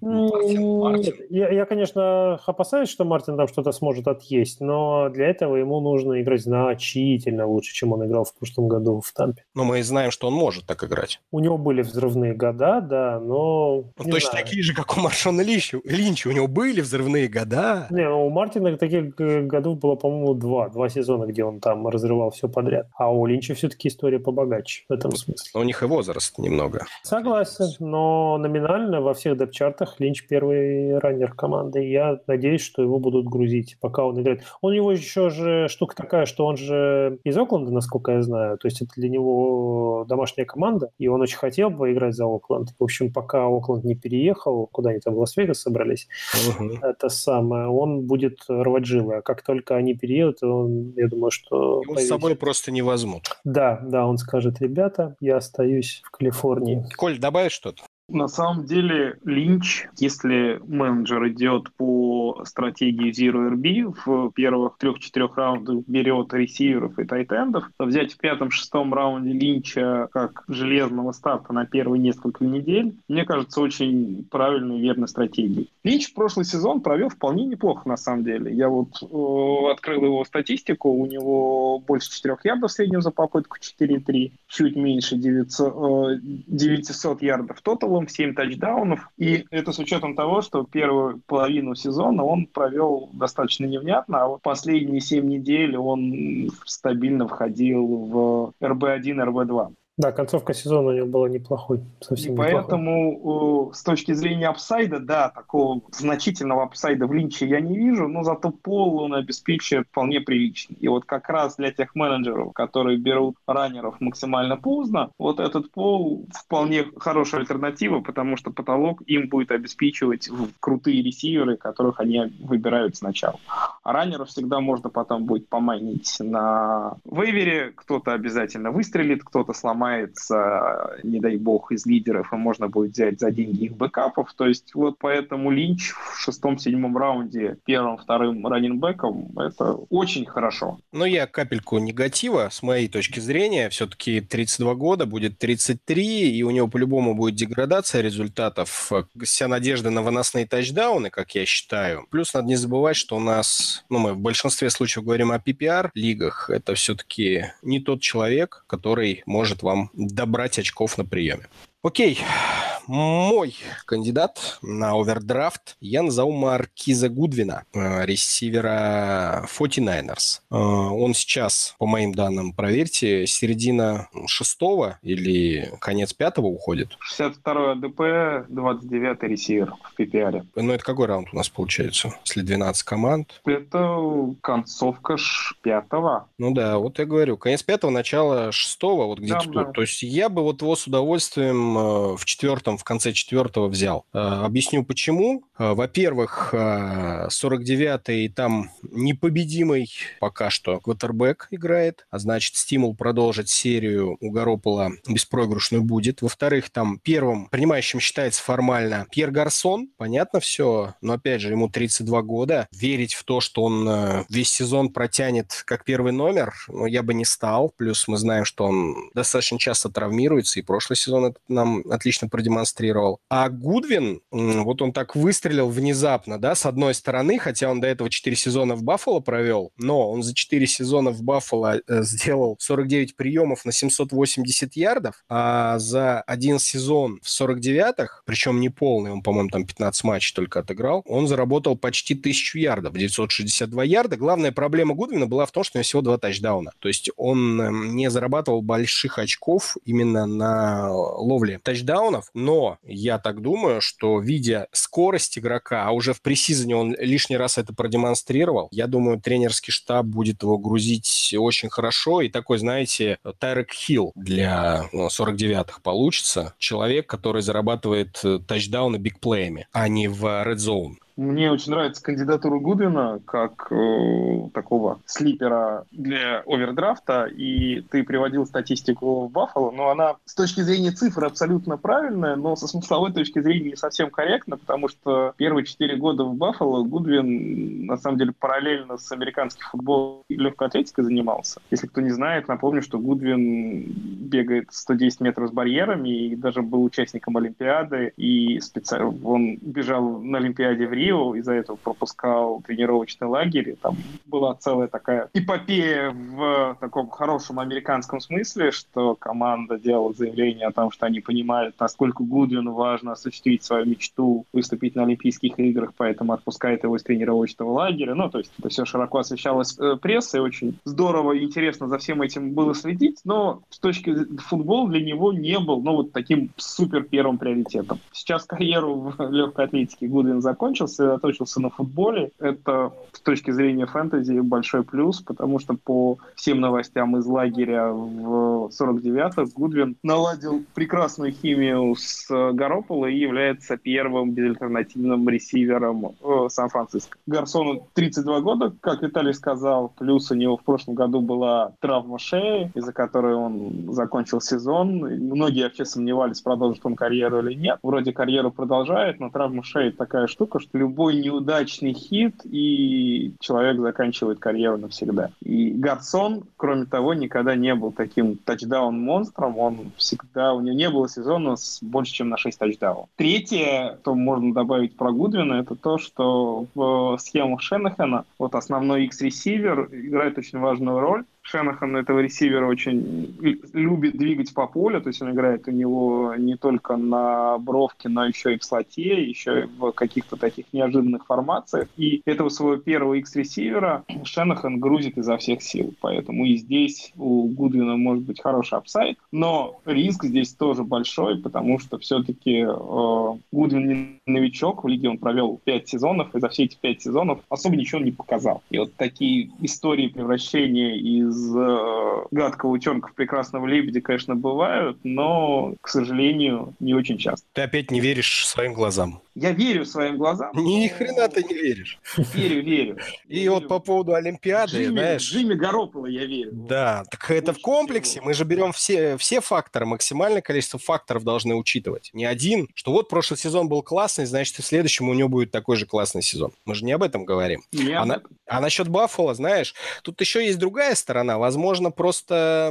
C: Мартин, Мартин. Я, я, конечно, опасаюсь, что Мартин там что-то сможет отъесть, но для этого ему нужно играть значительно лучше, чем он играл в прошлом году в Тампе.
A: Но мы знаем, что он может так играть.
C: У него были взрывные года, да, но
A: ну, точно знаю. такие же, как у Маршона Линча. Линча. У него были взрывные года.
C: Не, ну, у Мартина таких годов было, по-моему, два. Два сезона, где он там разрывал все подряд. А у Линча все-таки история побогаче в этом смысле.
A: Но у них и возраст немного.
C: Согласен, но номинально во всех депчартах Линч первый раннер команды. Я надеюсь, что его будут грузить, пока он играет. Он у него еще же штука такая, что он же из Окленда, насколько я знаю. То есть это для него домашняя команда, и он очень хотел бы играть за Окленд. В общем, пока Окленд не переехал, куда они там в Лас-Вегас собрались, угу. это самое, он будет рвать жилы. А как только они переедут, он, я думаю, что...
A: Его с собой просто не возьмут.
C: Да, да, он скажет, ребята, я остаюсь в Калифорнии.
A: Коль, добавишь что-то?
B: На самом деле Линч, если менеджер идет по стратегии Zero RB, в первых трех-четырех раундах берет ресиверов и тайтендов, то взять в пятом-шестом раунде Линча как железного старта на первые несколько недель, мне кажется, очень правильной и верной стратегией. Линч прошлый сезон провел вполне неплохо, на самом деле. Я вот э, открыл его статистику, у него больше 4 ярдов в среднем за попытку, 4,3, чуть меньше 900, э, 900 ярдов тотал целом 7 тачдаунов. И это с учетом того, что первую половину сезона он провел достаточно невнятно, а вот последние 7 недель он стабильно входил в РБ-1, РБ-2.
C: Да, концовка сезона у него была неплохой.
B: Совсем и поэтому неплохой. с точки зрения апсайда, да, такого значительного апсайда в Линче я не вижу, но зато пол он обеспечивает вполне приличный. И вот как раз для тех менеджеров, которые берут раннеров максимально поздно, вот этот пол вполне хорошая альтернатива, потому что потолок им будет обеспечивать крутые ресиверы, которых они выбирают сначала. А раннеров всегда можно потом будет поманить на вейвере, кто-то обязательно выстрелит, кто-то сломает сломается, не дай бог, из лидеров, и можно будет взять за деньги их бэкапов. То есть вот поэтому Линч в шестом-седьмом раунде первым-вторым раненбеком это очень хорошо.
A: Но я капельку негатива, с моей точки зрения, все-таки 32 года, будет 33, и у него по-любому будет деградация результатов. Вся надежда на выносные тачдауны, как я считаю. Плюс надо не забывать, что у нас, ну, мы в большинстве случаев говорим о PPR-лигах, это все-таки не тот человек, который может вам вам добрать очков на приеме. Окей, мой кандидат на овердрафт я назову Маркиза Гудвина, э, ресивера 49ers. Э, он сейчас, по моим данным, проверьте, середина шестого или конец пятого уходит.
B: 62 АДП, 29 ресивер в PPR.
A: Ну, это какой раунд у нас получается, если 12 команд?
B: Это концовка пятого.
A: Ну да, вот я говорю, конец пятого, начало шестого, вот где-то да, тут. Да. То есть я бы вот его с удовольствием Э, в четвертом Гудвином в конце четвертого взял. Объясню почему. Во-первых, 49-й там непобедимый пока что квотербек играет, а значит стимул продолжить серию у Гаропола беспроигрышную будет. Во-вторых, там первым принимающим считается формально Пьер Гарсон, понятно все, но опять же ему 32 года. Верить в то, что он э, весь сезон протянет как первый номер, ну, я бы не стал. Плюс мы знаем, что он достаточно часто травмируется, и прошлый сезон это нам отлично продемонстрировал. А Гудвин, вот он так выстрелил внезапно, да, с одной стороны, хотя он до этого 4 сезона в Баффало провел, но он за 4 сезона в Баффало э, сделал 49 приемов на 780 ярдов, а за один сезон в 49-х, причем не полный, он, по-моему, там 15 матчей только отыграл, он заработал почти 1000 ярдов, 962 ярда. Главная проблема Гудвина была в том, что у него всего два тачдауна. То есть он эм, не зарабатывал больших очков именно на ловле тачдаунов, но я так думаю, что видя скорость игрока, а уже в пресизоне он лишний раз это продемонстрировал, я думаю, тренерский штаб будет его грузить очень хорошо. И такой, знаете, Тайрек Хилл для 49-х ну, получится. Человек, который зарабатывает э, тачдауны бигплеями, а не в Red Zone.
B: Мне очень нравится кандидатура Гудвина как э, такого слипера для овердрафта, и ты приводил статистику в Баффало, но она с точки зрения цифр абсолютно правильная, но со смысловой точки зрения не совсем корректна, потому что первые четыре года в Баффало Гудвин, на самом деле, параллельно с американским футболом и легкой атлетикой занимался. Если кто не знает, напомню, что Гудвин бегает 110 метров с барьерами и даже был участником Олимпиады, и специально он бежал на Олимпиаде в Рио, Рио, из-за этого пропускал тренировочный лагерь. И там была целая такая эпопея в таком хорошем американском смысле, что команда делала заявление о том, что они понимают, насколько Гудвину важно осуществить свою мечту, выступить на Олимпийских играх, поэтому отпускает его из тренировочного лагеря. Ну, то есть это все широко освещалось э, прессой, очень здорово и интересно за всем этим было следить, но с точки футбола для него не был, ну, вот таким супер первым приоритетом. Сейчас карьеру в легкой атлетике Гудвин закончил, сосредоточился на футболе. Это с точки зрения фэнтези большой плюс, потому что по всем новостям из лагеря в 49-х Гудвин наладил прекрасную химию с Гарополо и является первым безальтернативным ресивером э, Сан-Франциско. Гарсону 32 года, как Виталий сказал, плюс у него в прошлом году была травма шеи, из-за которой он закончил сезон. Многие вообще сомневались, продолжит он карьеру или нет. Вроде карьеру продолжает, но травма шеи такая штука, что любой неудачный хит, и человек заканчивает карьеру навсегда. И Гарсон, кроме того, никогда не был таким тачдаун-монстром. Он всегда, у него не было сезона с больше, чем на 6 тачдаунов. Третье, что можно добавить про Гудвина, это то, что в схемах Шенахана вот основной X-ресивер играет очень важную роль. Шенахан этого ресивера очень любит двигать по полю, то есть он играет у него не только на бровке, но еще и в слоте, еще и в каких-то таких неожиданных формациях. И этого своего первого X-ресивера Шенахан грузит изо всех сил. Поэтому и здесь у Гудвина может быть хороший upside, но риск здесь тоже большой, потому что все-таки э, Гудвин не новичок, в лиге он провел 5 сезонов, и за все эти 5 сезонов особо ничего не показал. И вот такие истории превращения из из э, гадкого утенка в прекрасного лебедя, конечно, бывают, но, к сожалению, не очень часто.
A: Ты опять не веришь своим глазам.
B: Я верю своим глазам.
A: Ни хрена ты не веришь.
B: Верю, верю.
A: И верю. вот по поводу Олимпиады,
B: Джимми,
A: знаешь...
B: Джимми Гаропола я верю.
A: Да, так это в комплексе. Мы же берем все, все факторы, максимальное количество факторов должны учитывать. Не один, что вот прошлый сезон был классный, значит, и в следующем у него будет такой же классный сезон. Мы же не об этом говорим.
B: Не
A: а, на, а насчет Баффала, знаешь, тут еще есть другая сторона. Возможно, просто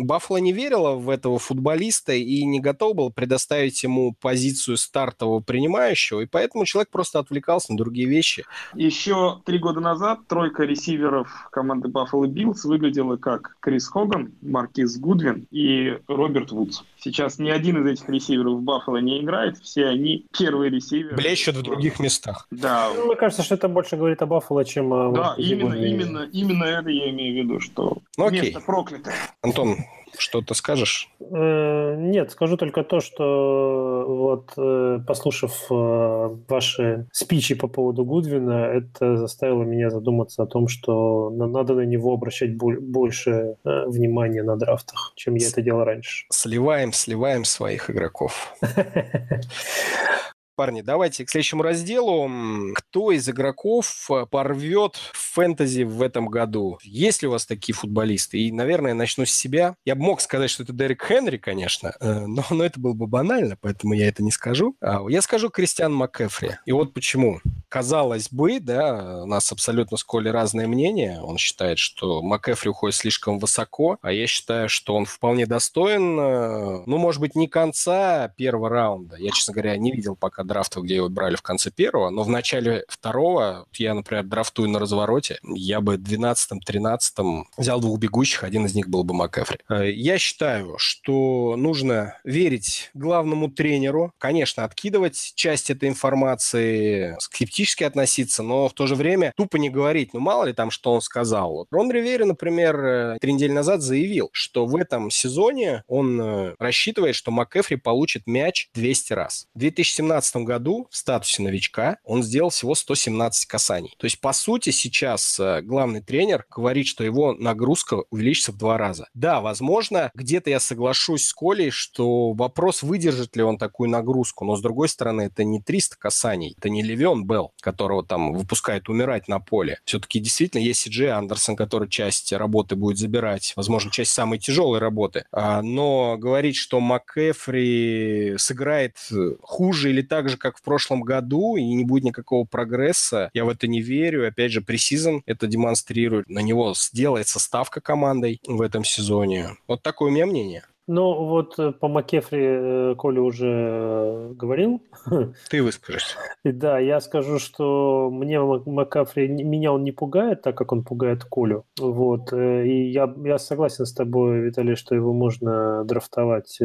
A: Баффало не верила в этого футболиста и не готов был предоставить ему позицию стартового принимающего, принимающего, и поэтому человек просто отвлекался на другие вещи.
B: Еще три года назад тройка ресиверов команды Buffalo Bills выглядела как Крис Хоган, Маркиз Гудвин и Роберт Вудс. Сейчас ни один из этих ресиверов в Баффало не играет, все они первые ресиверы.
A: Блещут в других местах.
B: Да.
C: Ну, мне кажется, что это больше говорит о Баффало, чем о...
B: Да, именно, именно, именно это я имею в виду, что
A: ну,
B: место проклятое.
A: Антон, Что-то скажешь?
C: Э, нет, скажу только то, что вот э, послушав э, ваши спичи по поводу Гудвина, это заставило меня задуматься о том, что надо на него обращать больше внимания на драфтах, чем я это делал раньше.
A: Сливаем, сливаем своих игроков. Парни, давайте к следующему разделу. Кто из игроков э, порвет фэнтези в этом году? Есть ли у вас такие футболисты? И, наверное, начну с себя. Я бы мог сказать, что это Дерек Хенри, конечно, э, но, но это было бы банально, поэтому я это не скажу. А, я скажу Кристиан МакКефри. И вот почему. Казалось бы, да, у нас абсолютно с Коли разное мнение. Он считает, что МакКефри уходит слишком высоко, а я считаю, что он вполне достоин, э, ну, может быть, не конца первого раунда. Я, честно говоря, не видел пока драфтов, где его брали в конце первого, но в начале второго, я, например, драфтую на развороте, я бы 12-13 взял двух бегущих, один из них был бы МакЭфри. Э, я считаю, что нужно верить главному тренеру, конечно, откидывать часть этой информации, скептически относиться, но в то же время тупо не говорить, ну мало ли там, что он сказал. Рон Ривери, например, э, три недели назад заявил, что в этом сезоне он э, рассчитывает, что МакЭфри получит мяч 200 раз. В 2017 2017 году в статусе новичка он сделал всего 117 касаний. То есть, по сути, сейчас э, главный тренер говорит, что его нагрузка увеличится в два раза. Да, возможно, где-то я соглашусь с Колей, что вопрос, выдержит ли он такую нагрузку, но, с другой стороны, это не 300 касаний, это не Левион Белл, которого там выпускает умирать на поле. Все-таки действительно есть Си Андерсон, который часть работы будет забирать, возможно, часть самой тяжелой работы. А, но говорить, что МакЭфри сыграет э, хуже или так же, как в прошлом году, и не будет никакого прогресса. Я в это не верю. Опять же, пресизон это демонстрирует. На него сделается ставка командой в этом сезоне. Вот такое у меня мнение.
C: Ну, вот э, по Макефри э, Коля уже э, говорил.
A: Ты выскажешься.
C: Да, я скажу, что мне Макафри, меня он не пугает, так как он пугает Колю. Вот. И я, я согласен с тобой, Виталий, что его можно драфтовать,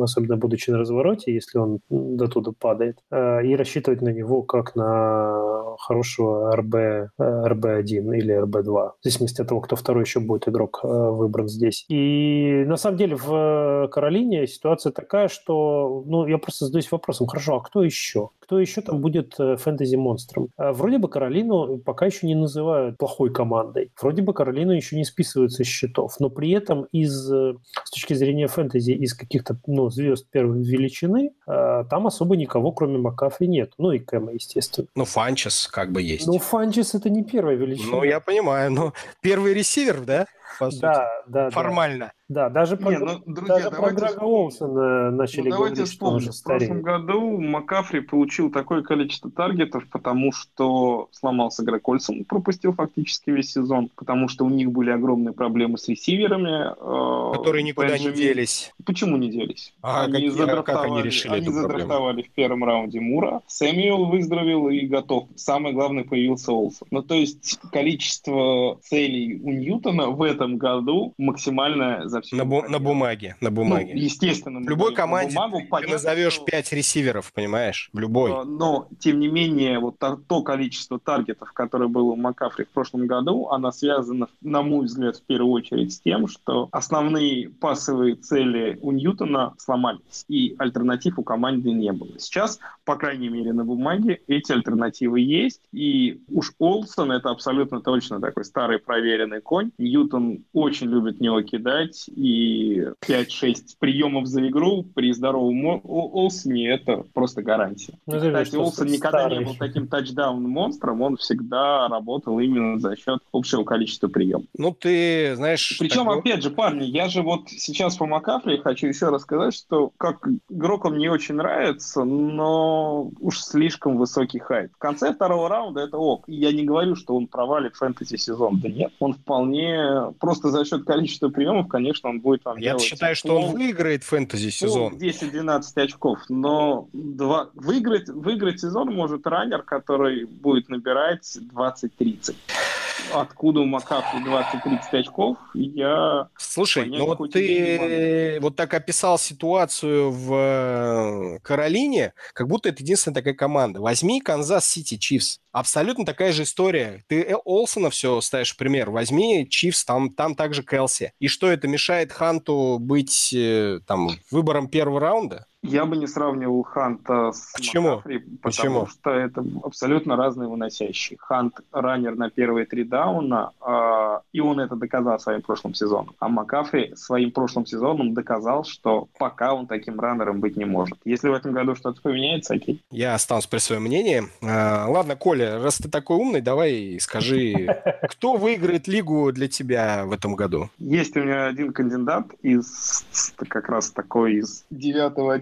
C: особенно будучи на развороте, если он до туда падает, и рассчитывать на него как на хорошего РБ, РБ-1 или РБ-2, в зависимости от того, кто второй еще будет игрок выбран здесь. И на самом деле в Каролине ситуация такая, что ну, я просто задаюсь вопросом, хорошо, а кто еще? Кто еще там будет э, фэнтези-монстром? А вроде бы Каролину пока еще не называют плохой командой. Вроде бы Каролину еще не списываются с счетов. Но при этом из, э, с точки зрения фэнтези, из каких-то ну, звезд первой величины, э, там особо никого, кроме Макафри, нет. Ну и Кэма, естественно.
A: Ну, Фанчес как бы есть.
C: Ну, Фанчес это не первая величина.
A: Ну, я понимаю, но первый ресивер, да?
C: По сути. Да, да.
A: Формально.
C: Да. Да, даже про, Не, ну, друзья, даже про Грега Уолсона начали ну,
B: давайте говорить, вспомним. что он В прошлом году Макафри получил такое количество таргетов, потому что сломался Грег Ольсон, пропустил фактически весь сезон, потому что у них были огромные проблемы с ресиверами.
A: Э, Которые никуда Бенджамин... не делись.
B: Почему не делись?
A: А, они какие, задрафтовали, как они решили
B: Они
A: эту
B: задрафтовали в первом раунде Мура, Сэмюэл выздоровел и готов. Самое главное, появился Олсон. Ну, то есть количество целей у Ньютона в этом году максимальное за
A: все. На, бу- на бумаге, на бумаге.
B: Ну, естественно.
A: В любой команде бумагу, ты понятно, назовешь что... 5 ресиверов, понимаешь? В любой.
B: А, но, тем не менее, вот то количество таргетов, которое было у Макафри в прошлом году, оно связано, на мой взгляд, в первую очередь с тем, что основные пасовые цели у Ньютона сломались, и альтернатив у команды не было. Сейчас, по крайней мере, на бумаге эти альтернативы есть, и уж Олсон это абсолютно точно такой старый проверенный конь. Ньютон очень любит него кидать, и 5-6 приемов за игру при здоровом Олсоне это просто гарантия. Ну, Кстати, Олсон никогда старый. не был таким тачдаун-монстром, он всегда работал именно за счет общего количества приемов.
A: Ну, ты знаешь...
B: Причем, такой... опять же, парни, я же вот сейчас по Макафри хочу еще рассказать, что как игрок он мне очень нравится, но уж слишком высокий хайп. В конце второго раунда это ок. Я не говорю, что он провалит фэнтези-сезон. Да нет, он вполне просто за счет количества приемов, конечно, он будет
A: там Я считаю, что он выиграет фэнтези-сезон.
B: 10-12 очков, но два... выиграть, выиграть сезон может раннер, который будет набирать 20-30. Откуда у Макафри 20-30 очков, я...
A: Слушай, ну вот ты вот так описал ситуацию в э, Каролине, как будто это единственная такая команда. Возьми Канзас Сити Чифс. Абсолютно такая же история. Ты Олсона все ставишь в пример. Возьми Чифс, там, там также Келси. И что, это мешает Ханту быть э, там выбором первого раунда?
B: Я бы не сравнивал Ханта с
A: Почему?
B: Макафри, потому
A: Почему?
B: что это абсолютно разные выносящие. Хант раннер на первые три дауна, э, и он это доказал своим прошлым сезоном. А Макафри своим прошлым сезоном доказал, что пока он таким раннером быть не может. Если в этом году что-то поменяется, окей.
A: Я останусь при своем мнении. А, ладно, Коля, раз ты такой умный, давай скажи, кто выиграет лигу для тебя в этом году?
B: Есть у меня один кандидат из как раз такой из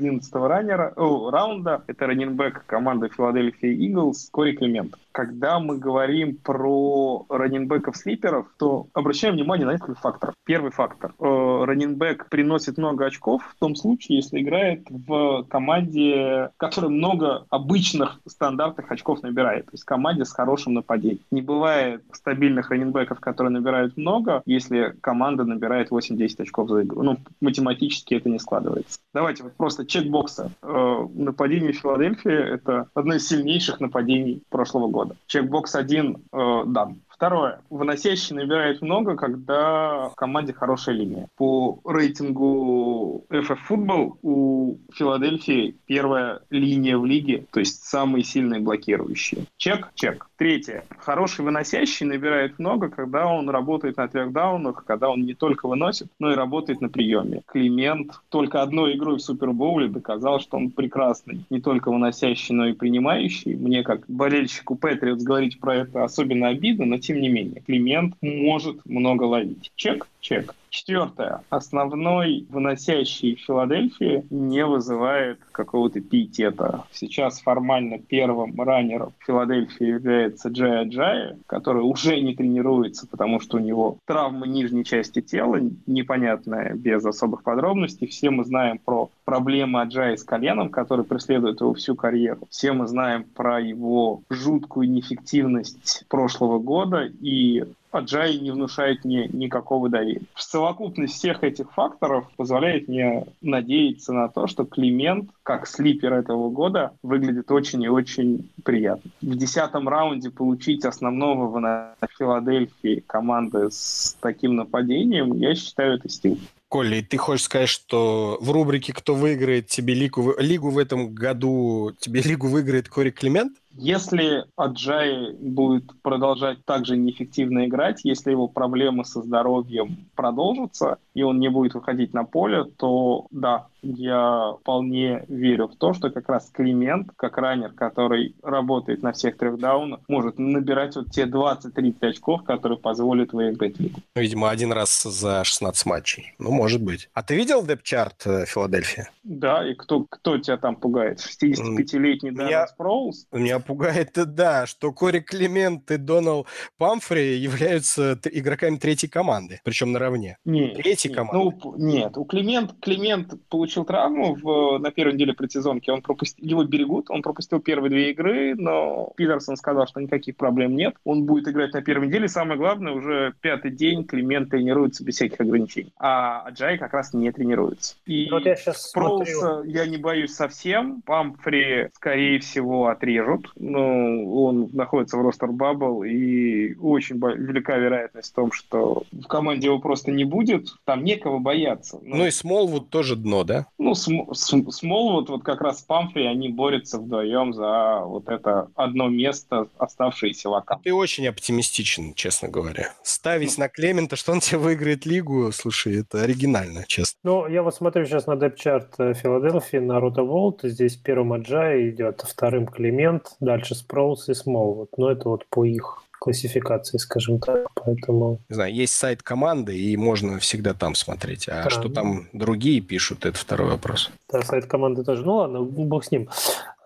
B: 9-11 раннера, о, раунда. Это раненбэк команды Филадельфия Иглс Кори Климент. Когда мы говорим про раненбеков-слиперов, то обращаем внимание на несколько факторов. Первый фактор. Э, Раненбэк приносит много очков в том случае, если играет в команде, которая много обычных стандартных очков набирает. То есть команде с хорошим нападением. Не бывает стабильных раненбеков, которые набирают много, если команда набирает 8-10 очков за игру. Ну, математически это не складывается. Давайте вот просто чекбокса. Э, Нападение Филадельфии — это одно из сильнейших нападений прошлого года. Чекбокс один э, дан. Второе. Выносящий набирает много, когда в команде хорошая линия. По рейтингу FF Football у Филадельфии первая линия в лиге, то есть самые сильные блокирующие. Чек, чек. Третье. Хороший выносящий набирает много, когда он работает на трех даунах, когда он не только выносит, но и работает на приеме. Климент только одной игрой в Супербоуле доказал, что он прекрасный. Не только выносящий, но и принимающий. Мне, как болельщику Патриотс, говорить про это особенно обидно, но тем не менее. Климент может много ловить. Чек, чек. Четвертое. Основной выносящий Филадельфии не вызывает какого-то пиетета. Сейчас формально первым раннером Филадельфии является Джай Аджай, который уже не тренируется, потому что у него травма нижней части тела, непонятная, без особых подробностей. Все мы знаем про проблемы Аджая с коленом, которые преследуют его всю карьеру. Все мы знаем про его жуткую неэффективность прошлого года и Аджай не внушает мне никакого доверия. Совокупность всех этих факторов позволяет мне надеяться на то, что Климент, как слипер этого года, выглядит очень и очень приятно. В десятом раунде получить основного в Филадельфии команды с таким нападением, я считаю, это стиль.
A: Коля, ты хочешь сказать, что в рубрике «Кто выиграет тебе лигу, лигу в этом году», тебе лигу выиграет Кори Климент?
B: Если Аджай будет продолжать так же неэффективно играть, если его проблемы со здоровьем продолжатся, и он не будет выходить на поле, то да, я вполне верю в то, что как раз Климент, как раннер, который работает на всех трех даунах, может набирать вот те 20-30 очков, которые позволят выиграть лигу.
A: Ну, видимо, один раз за 16 матчей. Ну, может быть. А ты видел депчарт э, Филадельфии?
B: Да, и кто, кто тебя там пугает? 65-летний Даррен Спроулс?
A: Меня пугает, да, что Кори Климент и Донал Памфри являются игроками третьей команды, причем наравне.
B: Нет,
A: Третьей
B: нет,
A: команды.
B: ну, нет, у Климент, Климент получил травму в, на первой неделе предсезонки, он пропустил, его берегут, он пропустил первые две игры, но Питерсон сказал, что никаких проблем нет, он будет играть на первой неделе, самое главное, уже пятый день Климент тренируется без всяких ограничений, а Аджай как раз не тренируется. И
C: Вот я сейчас
B: Спроуса
C: смотрю.
B: я не боюсь совсем, Памфри, скорее всего, отрежут, ну, он находится в roster bubble, и очень бо- велика вероятность в том, что в команде его просто не будет, там некого бояться. Ну,
A: Ну и Смолвуд тоже дно, да?
B: ну, См- См- Смолвуд, вот как раз с Памфри, они борются вдвоем за вот это одно место, оставшееся вакантным.
A: Ты очень оптимистичен, честно говоря. Ставить на Клемента, что он тебе выиграет лигу, слушай, это оригинально, честно.
C: Ну, я вот смотрю сейчас на depth chart э, Филадельфии, на Rotoworld. Здесь первым Аджай идет, вторым Клемент, дальше Спроулс и Смолвуд. Но это вот по их классификации, скажем так. Поэтому
A: Не знаю, есть сайт команды, и можно всегда там смотреть. А
C: Да.
A: что там другие пишут, это второй вопрос.
C: да, сайт команды тоже. Ну ладно, бог с ним.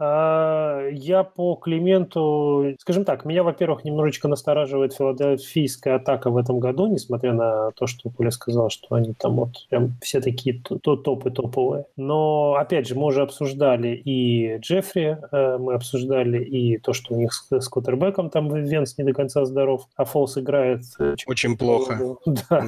C: А, я по Клименту, скажем так, меня, во-первых, немножечко настораживает филадельфийская атака в этом году, несмотря на то, что Коля сказал, что они там вот прям все такие топы топовые. Но, опять же, мы уже обсуждали и Джеффри, э, мы обсуждали и то, что у них с, с квотербеком там Венс не до конца здоров, а Фолс играет...
A: Э, Очень плохо.
C: Да.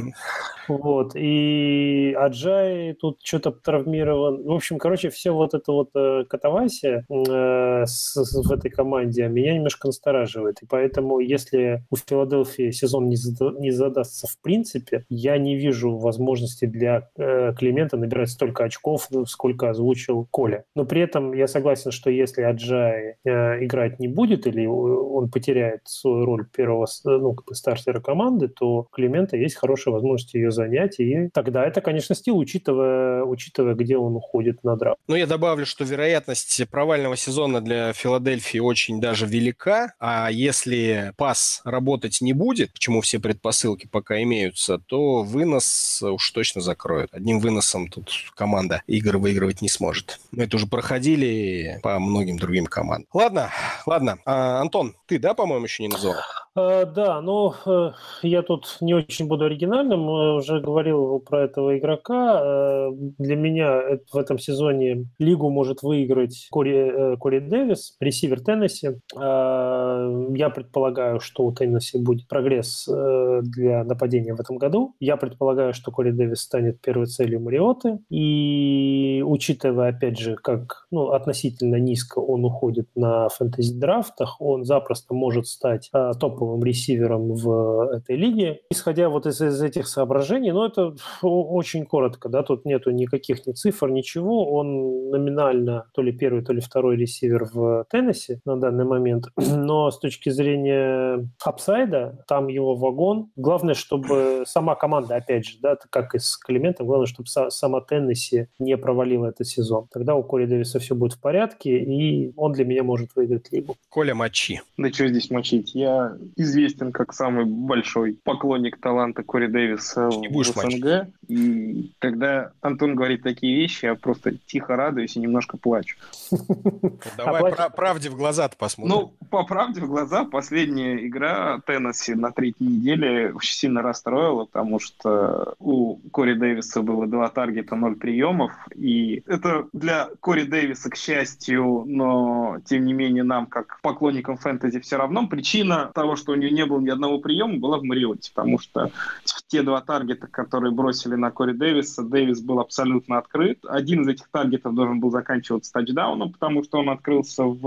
C: Вот. И Аджай тут что-то травмирован. В общем, короче, все вот это вот э, катавасия с, с, в этой команде меня немножко настораживает. И поэтому, если у Филадельфии сезон не, зада, не задастся в принципе, я не вижу возможности для э, Климента набирать столько очков, сколько озвучил Коля. Но при этом я согласен, что если Аджай э, играть не будет или он потеряет свою роль первого ну, стартера команды, то у Климента есть хорошая возможность ее занять, и тогда это, конечно, стил, учитывая, учитывая, где он уходит на драфт.
A: Ну, я добавлю, что вероятность провального сезона для Филадельфии очень даже велика, а если пас работать не будет, почему все предпосылки пока имеются, то вынос уж точно закроют. Одним выносом тут команда игры выигрывать не сможет. Мы это уже проходили по многим другим командам. Ладно, ладно. А, Антон, ты, да, по-моему, еще не назвал?
C: А, да, но э, я тут не очень буду оригинальным. Уже говорил про этого игрока. Э, для меня в этом сезоне лигу может выиграть Кори, э, Кори Дэвис, ресивер Теннесси. Э, я предполагаю, что у Теннесси будет прогресс э, для нападения в этом году. Я предполагаю, что Кори Дэвис станет первой целью Мариоты. И учитывая, опять же, как ну, относительно низко он уходит на фэнтези-драфтах, он запросто может стать э, топовым ресивером в этой лиге. Исходя вот из, из этих соображений, ну, это очень коротко, да, тут нету никаких ни цифр, ничего. Он номинально то ли первый, то ли второй ресивер в Теннессе на данный момент. Но с точки зрения апсайда, там его вагон. Главное, чтобы сама команда, опять же, да, как и с Климентом, главное, чтобы сама Теннесси не провалила этот сезон. Тогда у Кори Дэвиса все будет в порядке, и он для меня может выиграть лигу.
A: Коля, мочи.
B: Да что здесь мочить? Я известен как самый большой поклонник таланта Кори Дэвиса в СНГ. Мочить. И когда Антон говорит такие вещи, я просто тихо радуюсь и немножко плачу.
A: Давай правде в глаза-то посмотрим.
B: Ну, по правде в глаза, последняя игра Теннесси на третьей неделе очень сильно расстроила, потому что у Кори Дэвиса было два таргета, ноль приемов, и это для Кори Дэвиса, к счастью, но тем не менее нам, как поклонникам фэнтези, все равно. Причина того, что у нее не было ни одного приема, была в Мариоте, потому что те два таргета, которые бросили на Кори Дэвиса, Дэвис был абсолютно открыт. Один из этих таргетов должен был заканчиваться тачдауном, потому что он открылся в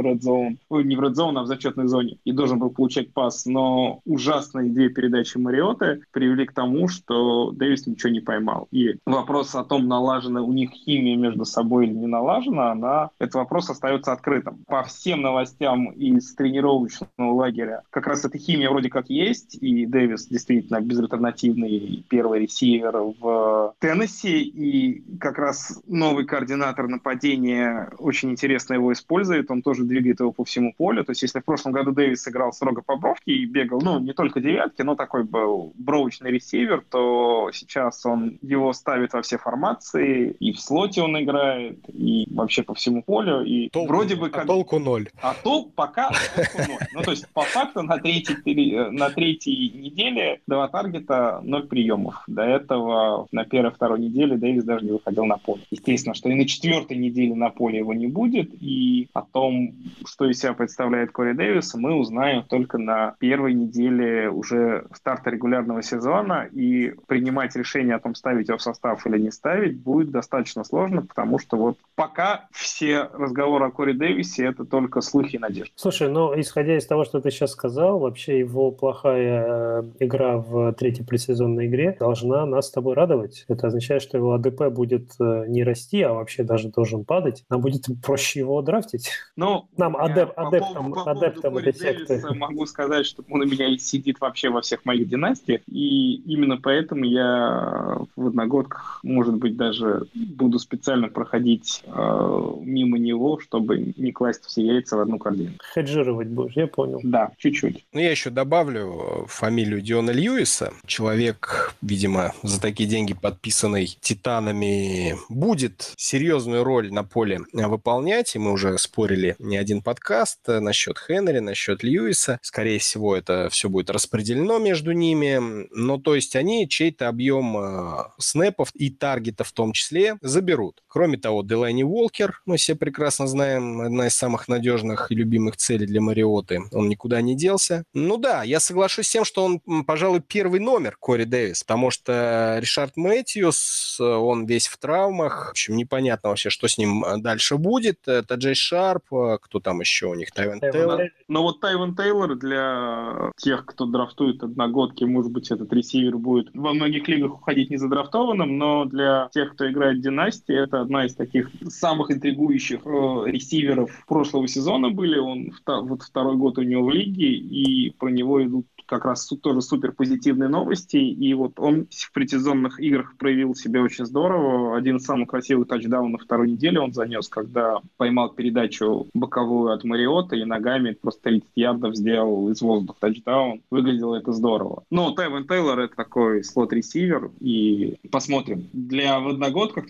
B: Red Zone, ой, не в Red Zone, а в зачетной зоне, и должен был получать пас. Но ужасные две передачи Мариоты привели к тому, что Дэвис ничего не поймал. И вопрос о том, налажена у них химия между собой или не налажена, она, этот вопрос остается открытым. По всем новостям из тренировочного лагеря как раз эта химия вроде как есть, и Дэвис действительно безальтернативный первый ресивер в Теннесси, и как раз новый координатор нападения очень интересно его использует, он тоже двигает его по всему полю, то есть если в прошлом году Дэвис играл строго по бровке и бегал, ну, не только девятки, но такой был бровочный ресивер, то сейчас он его ставит во все формации, и в слоте он играет, и вообще по всему полю, и
A: толку,
B: вроде бы
A: как... А толку ноль.
B: А толк пока толку ноль. Ну, то есть по факту на третьей, на третьей неделе два таргета, ноль приемов. До этого на первой-второй неделе Дэвис даже не выходил на поле. Естественно, что и на четвертой неделе на поле его не будет, и о том, что из себя представляет Кори Дэвис, мы узнаем только на первой неделе уже старта регулярного сезона, и принимать решение о том, ставить его в состав или не ставить, будет достаточно сложно, потому что вот пока все разговоры о Кори Дэвисе — это только слухи и надежды.
C: Слушай, ну, исходя из того, что ты сейчас сказал, вообще его плохая э, игра в третьей предсезонной игре должна нас с тобой радовать. Это означает, что его АДП будет э, не расти, а вообще даже должен падать. Нам будет проще его драфтить.
B: Ну,
C: нам адеп, по адептам, по адептам
B: этой секты. Могу сказать, что он у меня сидит вообще во всех моих династиях, и именно поэтому я в одногодках, может быть, даже буду специально проходить э, мимо него, чтобы не класть все яйца в одну корзину.
C: Хеджировать будешь, я понял.
B: Да, чуть-чуть.
A: Ну, я еще добавлю фамилию Диона Льюиса. Человек, видимо, за такие деньги подписанный Титанами, будет серьезную роль на поле выполнять выполнять, и мы уже спорили не один подкаст э, насчет Хенри, насчет Льюиса. Скорее всего, это все будет распределено между ними. Но то есть они чей-то объем э, снэпов и таргетов в том числе заберут. Кроме того, Делайни Уолкер, мы все прекрасно знаем, одна из самых надежных и любимых целей для Мариоты. Он никуда не делся. Ну да, я соглашусь с тем, что он, пожалуй, первый номер Кори Дэвис, потому что Ришард Мэтьюс, он весь в травмах. В общем, непонятно вообще, что с ним дальше будет. Это Джей Шарп, кто там еще у них, Тайван Тейлор.
B: Но вот Тайван Тейлор для тех, кто драфтует одногодки, может быть, этот ресивер будет во многих лигах уходить не задрафтованным, но для тех, кто играет в династии, это одна из таких самых интригующих э, ресиверов прошлого сезона были. Он вот второй год у него в лиге, и про него идут как раз тоже супер позитивные новости, и вот он в предсезонных играх проявил себя очень здорово. Один из самых красивых тачдаунов второй недели он занес, когда поймал передачу боковую от Мариота и ногами просто 30 ярдов сделал из воздуха тачдаун. Выглядело это здорово. Но Тайвен Тейлор это такой слот-ресивер, и посмотрим. Для в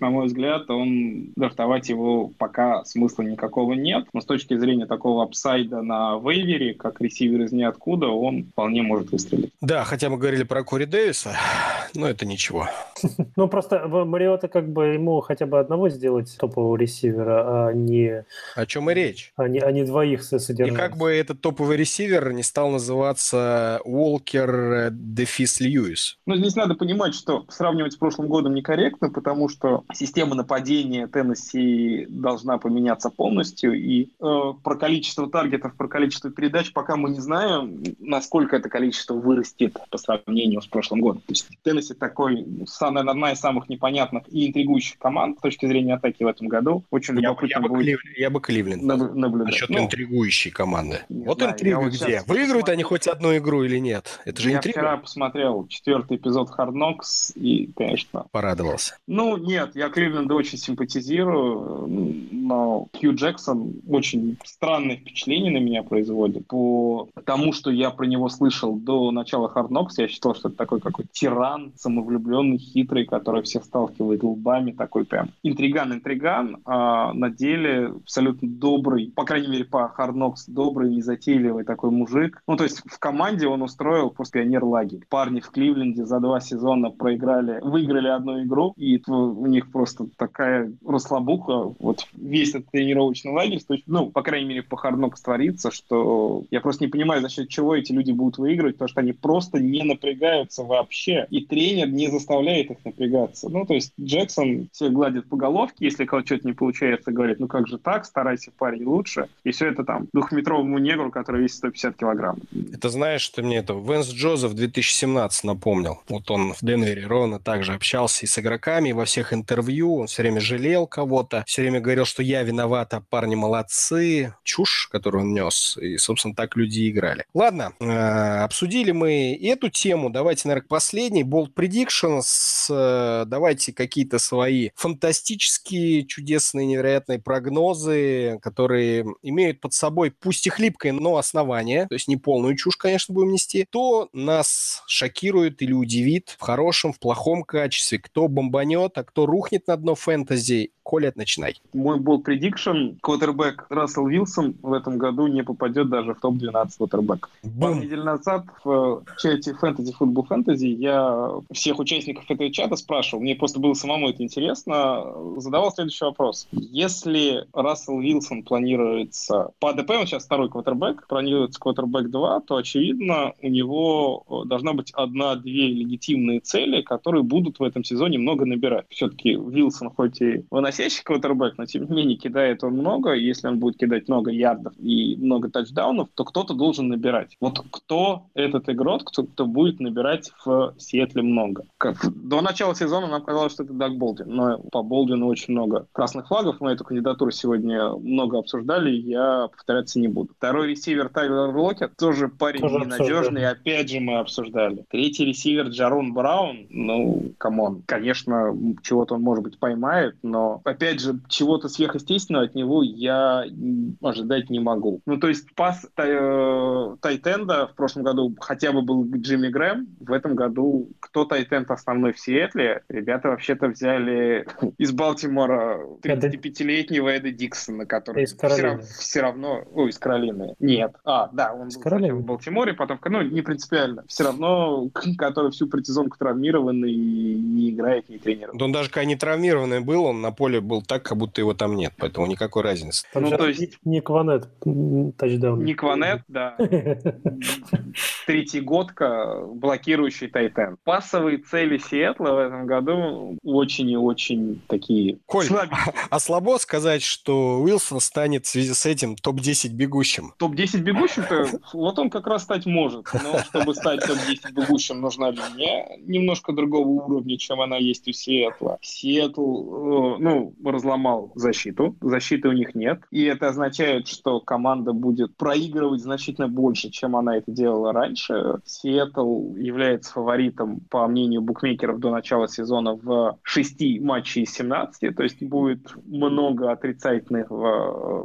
B: на мой взгляд, он драфтовать его пока смысла никакого нет, но с точки зрения такого апсайда на вейвере, как ресивер из ниоткуда, он вполне может выстрелить.
A: Да, хотя мы говорили про Кори Дэвиса, но это ничего.
C: Ну, просто Мариота как бы ему хотя бы одного сделать топового ресивера, а не...
A: О чем и речь.
C: А не, а не двоих содержать.
A: И как бы этот топовый ресивер не стал называться Уолкер Дефис Льюис.
B: Ну, здесь надо понимать, что сравнивать с прошлым годом некорректно, потому что система нападения Теннесси должна поменяться полностью, и э, про количество таргетов, про количество передач пока мы не знаем, насколько это количество вырастет по сравнению с прошлым годом. То есть Теннесси такой, наверное, одна из самых непонятных и интригующих команд с точки зрения атаки в этом году. Очень
A: я
B: любопытно
A: бы, я
B: будет
A: Кливленд, я бы Кливленд наблюдать. Насчет ну, интригующей команды. Вот знаю, интрига вот где? Выиграют они хоть одну игру или нет? Это же
B: я
A: интрига.
B: Я вчера посмотрел четвертый эпизод Hard Knocks и, конечно...
A: Порадовался.
B: Ну, нет, я Кливленда очень симпатизирую, но Хью Джексон очень странное впечатление на меня производит по тому, что я про него слышал до начала Hard Knocks. Я считал, что это такой какой тиран, самовлюбленный, хитрый, который всех сталкивает лбами, такой прям интриган-интриган, а на деле абсолютно добрый, по крайней мере, по Hard Knocks, добрый, незатейливый такой мужик. Ну, то есть в команде он устроил просто пионер-лагерь. Парни в Кливленде за два сезона проиграли, выиграли одну игру, и у них просто такая расслабуха, вот весь этот тренировочный лагерь, ну, по крайней мере, по Hard Knocks творится, что я просто не понимаю, за счет чего эти люди будут выигрывать, потому что они просто не напрягаются вообще, и тренер не заставляет их напрягаться. Ну, то есть Джексон все гладит по головке, если кого-то что-то не получается, говорит, ну как же так, старайся, парень, лучше. И все это там двухметровому негру, который весит 150 килограмм.
A: Это знаешь, что мне это Венс Джозеф 2017 напомнил. Вот он в Денвере ровно также общался и с игроками, и во всех интервью, он все время жалел кого-то, все время говорил, что я виноват, а парни молодцы. Чушь, которую он нес. И, собственно, так люди играли. Ладно, э, обсудили мы эту тему. Давайте, наверное, к последней. Bold Predictions. Э, давайте какие-то свои фантастические, чудесные, невероятные прогнозы, которые имеют под собой, пусть и хлипкое, но основание, то есть не полную чушь, конечно, будем нести, то нас шокирует или удивит в хорошем, в плохом качестве, кто бомбанет, а кто рухнет на дно фэнтези. Коля, начинай.
B: Мой был предикшн. Квотербек Рассел Вилсон в этом году не попадет даже в топ-12 квотербек. Пару недель назад в чате Fantasy Football Fantasy я всех участников этого чата спрашивал, мне просто было самому это интересно, задавал следующий вопрос. Если Рассел Вилсон планируется по АДП, он сейчас второй квотербек, планируется квотербек 2, то, очевидно, у него должна быть одна-две легитимные цели, которые будут в этом сезоне много набирать. Все-таки Вилсон хоть и выносящий квотербек, но тем не менее кидает он много. Если он будет кидать много ярдов и много тачдаунов, то кто-то должен набирать. Вот кто этот игрок, кто, кто будет набирать в Сиэтле много. Как, до начала сезона нам казалось, что это Даг Болдин, но по Болдину очень много красных флагов. Мы эту кандидатуру сегодня много обсуждали, я повторяться не буду. Второй ресивер Тайлер Локет, тоже парень тоже ненадежный, опять же мы обсуждали. Третий ресивер Джарон Браун, ну, come on, конечно, чего-то он, может быть, поймает, но опять же, чего-то сверхъестественного от него я ожидать не могу. Ну, то есть пас э, Тайтенда в прошлом году хотя бы был Джимми Грэм, в этом году кто Тайтенд основной в Сиэтле? Ребята вообще-то взяли из Балтимора 35-летнего Эда Диксона, который все, равно, все равно... Ой, из Каролины. Нет. А, да, он был в Балтиморе, потом... Ну, не принципиально. Все равно, который всю предсезонку травмирован и не играет, не тренирует.
A: Да он даже когда не травмированный был, он на поле был так, как будто его там нет, поэтому никакой разницы.
C: ну, то есть... Ник Ванет тачдаун.
B: Ник Ванет, да. Третий годка, блокирующий Тайтен. Пассовые цели Сиэтла в этом году очень и очень такие
A: Коль, а слабо сказать, что Уилсон станет в связи с этим топ-10 бегущим?
B: Топ-10 бегущим-то вот он как раз стать может. Но чтобы стать топ-10 бегущим, нужна линия немножко другого уровня, чем она есть у Сиэтла. Сиэтл, э, разломал защиту. Защиты у них нет. И это означает, что команда будет проигрывать значительно больше, чем она это делала раньше. Сиэтл является фаворитом, по мнению букмекеров, до начала сезона в 6 матчей из 17. То есть будет много отрицательных,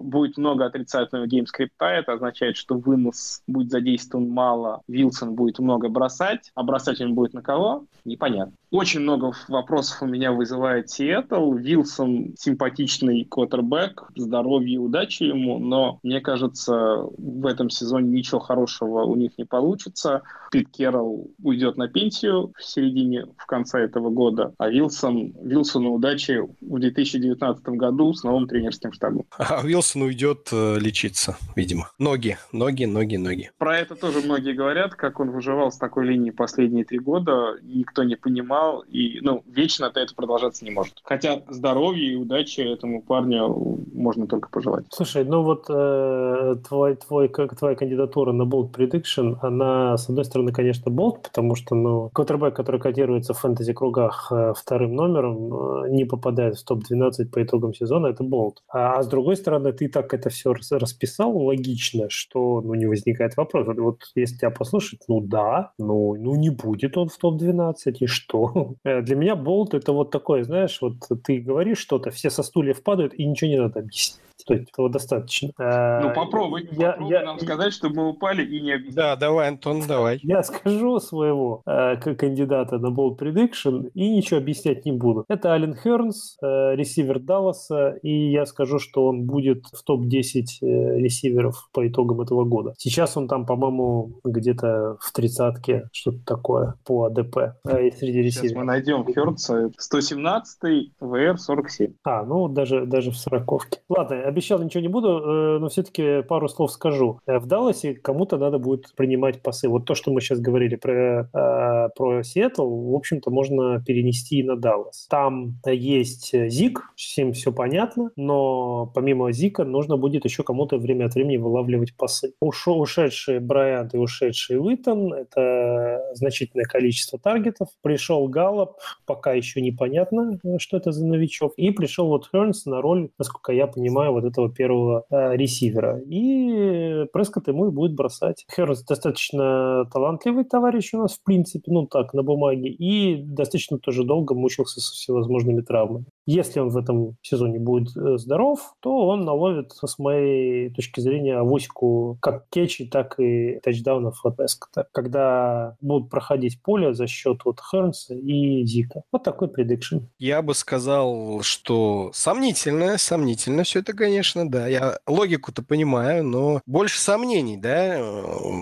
B: будет много отрицательного геймскрипта. Это означает, что вынос будет задействован мало, Вилсон будет много бросать, а бросать он будет на кого? Непонятно. Очень много вопросов у меня вызывает Сиэтл. Вилсон симпатичный квотербек, здоровье и удачи ему, но мне кажется, в этом сезоне ничего хорошего у них не получится. Пит Керролл уйдет на пенсию в середине, в конце этого года, а Вилсон, Вилсону удачи в 2019 году с новым тренерским штабом.
A: А Вилсон уйдет э, лечиться, видимо. Ноги, ноги, ноги, ноги.
B: Про это тоже многие говорят, как он выживал с такой линией последние три года, никто не понимал, и, ну, вечно это продолжаться не может. Хотя здоровья и удачи этому парню можно только пожелать.
C: Слушай, ну вот э, твой, твой, как, твоя кандидатура на Bold Prediction, она, с одной стороны, конечно, Bold, потому что, ну, квотербек, который котируется в фэнтези-кругах э, вторым номером, э, не попадает в топ-12 по итогам сезона, это Bold. А, а с другой стороны, ты так это все расписал логично, что, ну, не возникает вопрос. Вот если тебя послушать, ну да, ну, ну не будет он в топ-12, и что? Э, для меня Болт это вот такое, знаешь, вот ты говоришь что-то, все со стульев падают, и ничего не надо объяснить. То есть этого достаточно.
B: Ну, попробуй, я, попробуй я, нам я, сказать, чтобы мы упали и не объяснили.
A: Да, давай, Антон, давай.
C: Я скажу своего э, кандидата на Bold Prediction и ничего объяснять не буду. Это Ален Хернс, э, ресивер Далласа, и я скажу, что он будет в топ-10 э, ресиверов по итогам этого года. Сейчас он там, по-моему, где-то в тридцатке, что-то такое по АДП э, среди ресиверов. Сейчас
B: мы найдем Хернса, 117 ВР 47.
C: А, ну даже, даже в сороковке. Ладно, обещал ничего не буду, э, но все-таки пару слов скажу. Э, в Далласе кому-то надо будет принимать пасы. Вот то, что мы сейчас говорили про, э, про Сиэтл, в общем-то, можно перенести и на Даллас. Там есть Зик, всем все понятно, но помимо Зика нужно будет еще кому-то время от времени вылавливать пасы. Ушел, ушедший Брайант и ушедший Уитон — это значительное количество таргетов. Пришел Галлоп, пока еще непонятно, что это за новичок. И пришел вот Хернс на роль, насколько я понимаю, вот этого первого э, ресивера. И Прескотт ему и будет бросать. Хернс достаточно талантливый товарищ у нас, в принципе, ну так, на бумаге, и достаточно тоже долго мучился со всевозможными травмами. Если он в этом сезоне будет э, здоров, то он наловит, с моей точки зрения, авосику как кетчей, так и тачдаунов от Эскота, когда будут проходить поле за счет вот Хернса и Зика. Вот такой предикшн.
A: Я бы сказал, что сомнительно, сомнительно все это, конечно, да. Я логику-то понимаю, но больше сомнений, да, э,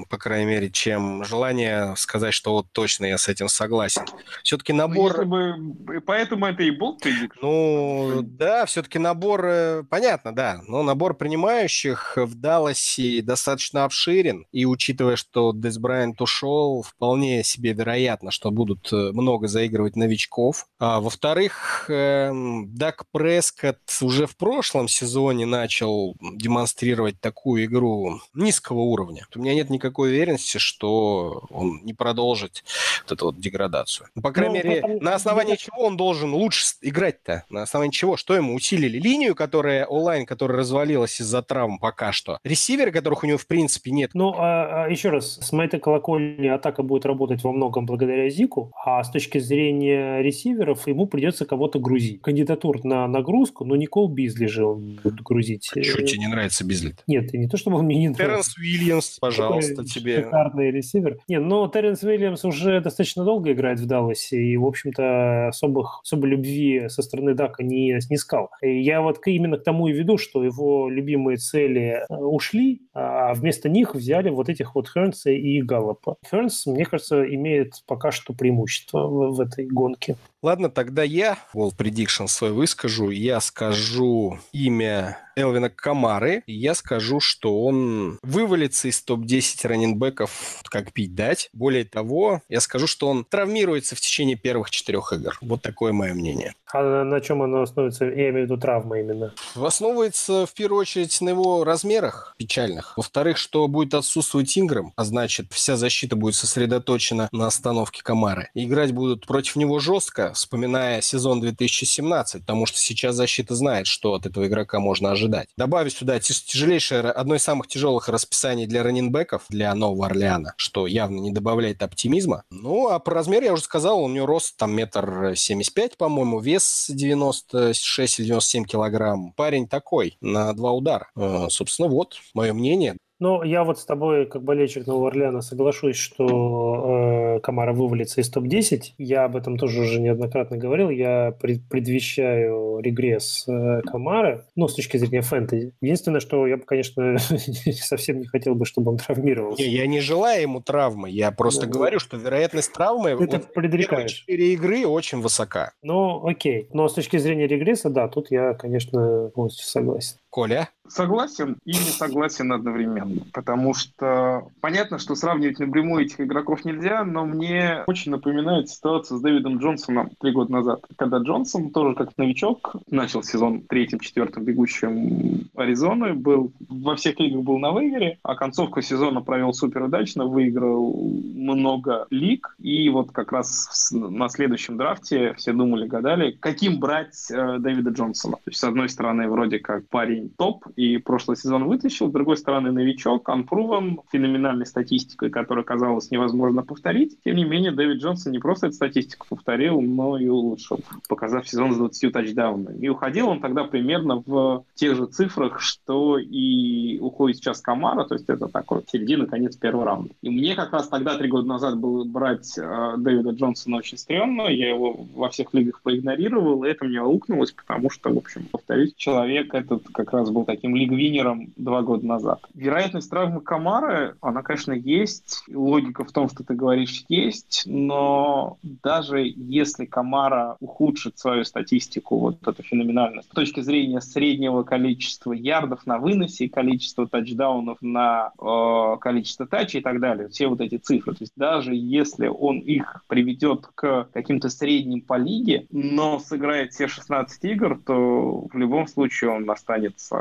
A: по крайней мере, чем желание сказать, что вот точно я с этим согласен. Все-таки ну, набор...
B: Ну, бы... Поэтому это и был предикшн.
A: Ну, да, все-таки набор, э, понятно, да, но набор принимающих в Далласе достаточно обширен, и учитывая, что Дес Брайант ушел, вполне себе вероятно, что будут э, много заигрывать новичков. А, во-вторых, эм, Дак Прескотт уже в прошлом сезоне начал демонстрировать такую игру низкого уровня. У меня нет никакой уверенности, что он не продолжит вот эту вот деградацию. По крайней ну, мере, на основании чего он должен лучше играть-то? На основании чего? Что ему усилили? Линию, которая онлайн, которая развалилась из-за травм пока что. Ресиверы, которых у него в принципе нет.
C: Ну, а, а еще раз, с моей колокольни атака будет работать во многом благодаря Зику, а с точки зрения ресиверов ему придется кого-то грузить. Кандидатур на нагрузку, но Никол Бизли же он будет грузить.
A: Что, тебе не нравится Бизли?
C: Нет, не то, чтобы он мне не нравится.
A: Терренс Уильямс, пожалуйста, тебе.
C: Шикарный ресивер. Не, но Терренс Уильямс уже достаточно долго играет в Далласе, и, в общем-то, особых, особой любви со стороны Дака не снискал. И я вот именно к тому и веду, что его любимые цели э, ушли, а вместо них взяли вот этих вот Хернса и Галлопа. Хернс, мне кажется, имеет пока что преимущество в, в этой гонке.
A: Ладно, тогда я Wall Prediction свой выскажу. Я скажу имя Элвина Камары. Я скажу, что он вывалится из топ-10 раненбеков как пить дать. Более того, я скажу, что он травмируется в течение первых четырех игр. Вот такое мое мнение.
C: А на чем оно основывается? Я имею в виду травма именно.
A: Основывается в первую очередь на его размерах печальных. Во-вторых, что будет отсутствовать Инграм, а значит вся защита будет сосредоточена на остановке Камары. играть будут против него жестко, вспоминая сезон 2017, потому что сейчас защита знает, что от этого игрока можно ожидать. Добавить сюда тяжелейшее, одно из самых тяжелых расписаний для раненбеков, для Нового Орлеана, что явно не добавляет оптимизма. Ну, а по размеру я уже сказал, у него рост там метр семьдесят пять, по-моему, вес 96 или 97 килограмм. Парень такой, на два удара. Э, собственно, вот мое мнение.
C: Ну, я вот с тобой, как болельщик Нового Орлеана, соглашусь, что э, Камара вывалится из топ-10. Я об этом тоже уже неоднократно говорил. Я пред, предвещаю регресс э, Камары, ну, с точки зрения фэнтези. Единственное, что я бы, конечно, совсем не хотел бы, чтобы он травмировался.
A: Не, я не желаю ему травмы. Я просто ну, говорю, что вероятность травмы
C: это предрекаешь.
A: четыре игры очень высока.
C: Ну, окей. Но с точки зрения регресса, да, тут я, конечно, полностью согласен.
A: Коля?
B: Согласен и не согласен одновременно, потому что понятно, что сравнивать напрямую этих игроков нельзя, но мне очень напоминает ситуацию с Дэвидом Джонсоном три года назад, когда Джонсон тоже как новичок начал сезон третьим-четвертым бегущим Аризоны, был во всех лигах был на выигре, а концовку сезона провел супер удачно, выиграл много лиг, и вот как раз на следующем драфте все думали, гадали, каким брать э, Дэвида Джонсона. То есть, с одной стороны, вроде как парень топ, и прошлый сезон вытащил. С другой стороны, новичок, unproven, феноменальной статистикой, которую казалось невозможно повторить. Тем не менее, Дэвид Джонсон не просто эту статистику повторил, но и улучшил, показав сезон с 20 тачдаунами. И уходил он тогда примерно в тех же цифрах, что и уходит сейчас Камара, то есть это такой середина, конец первого раунда. И мне как раз тогда, три года назад, было брать э, Дэвида Джонсона очень стрёмно, я его во всех лигах проигнорировал, и это мне аукнулось, потому что, в общем, повторюсь, человек этот как раз был таким лигвинером два года назад. Вероятность травмы Камары, она, конечно, есть. Логика в том, что ты говоришь, есть. Но даже если Камара ухудшит свою статистику, вот эту феноменальную, с точки зрения среднего количества ярдов на выносе, количества тачдаунов на э, количество тачей и так далее, все вот эти цифры. То есть даже если он их приведет к каким-то средним по лиге, но сыграет все 16 игр, то в любом случае он останется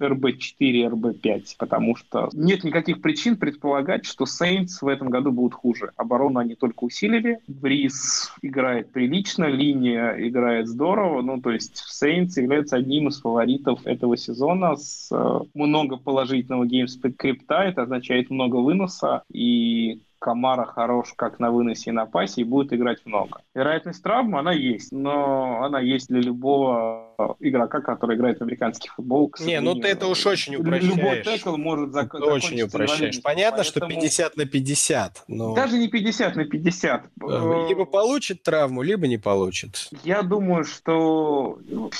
B: RB4, RB5, потому что нет никаких причин предполагать, что Saints в этом году будут хуже. Оборону они только усилили, Брис играет прилично, линия играет здорово, ну то есть Saints является одним из фаворитов этого сезона с э, много положительного геймспэк крипта, это означает много выноса, и Камара хорош как на выносе и на пасе и будет играть много. Вероятность травмы, она есть, но она есть для любого игрока, который играет в американский футбол.
A: Не, ну ты это уж очень упрощаешь.
B: Любой текл может зак-
A: Очень упрощаешь. Понятно, поэтому... что 50 на 50. Но...
B: Даже не 50 на 50.
A: Э, либо получит травму, либо не получит.
B: Я думаю, что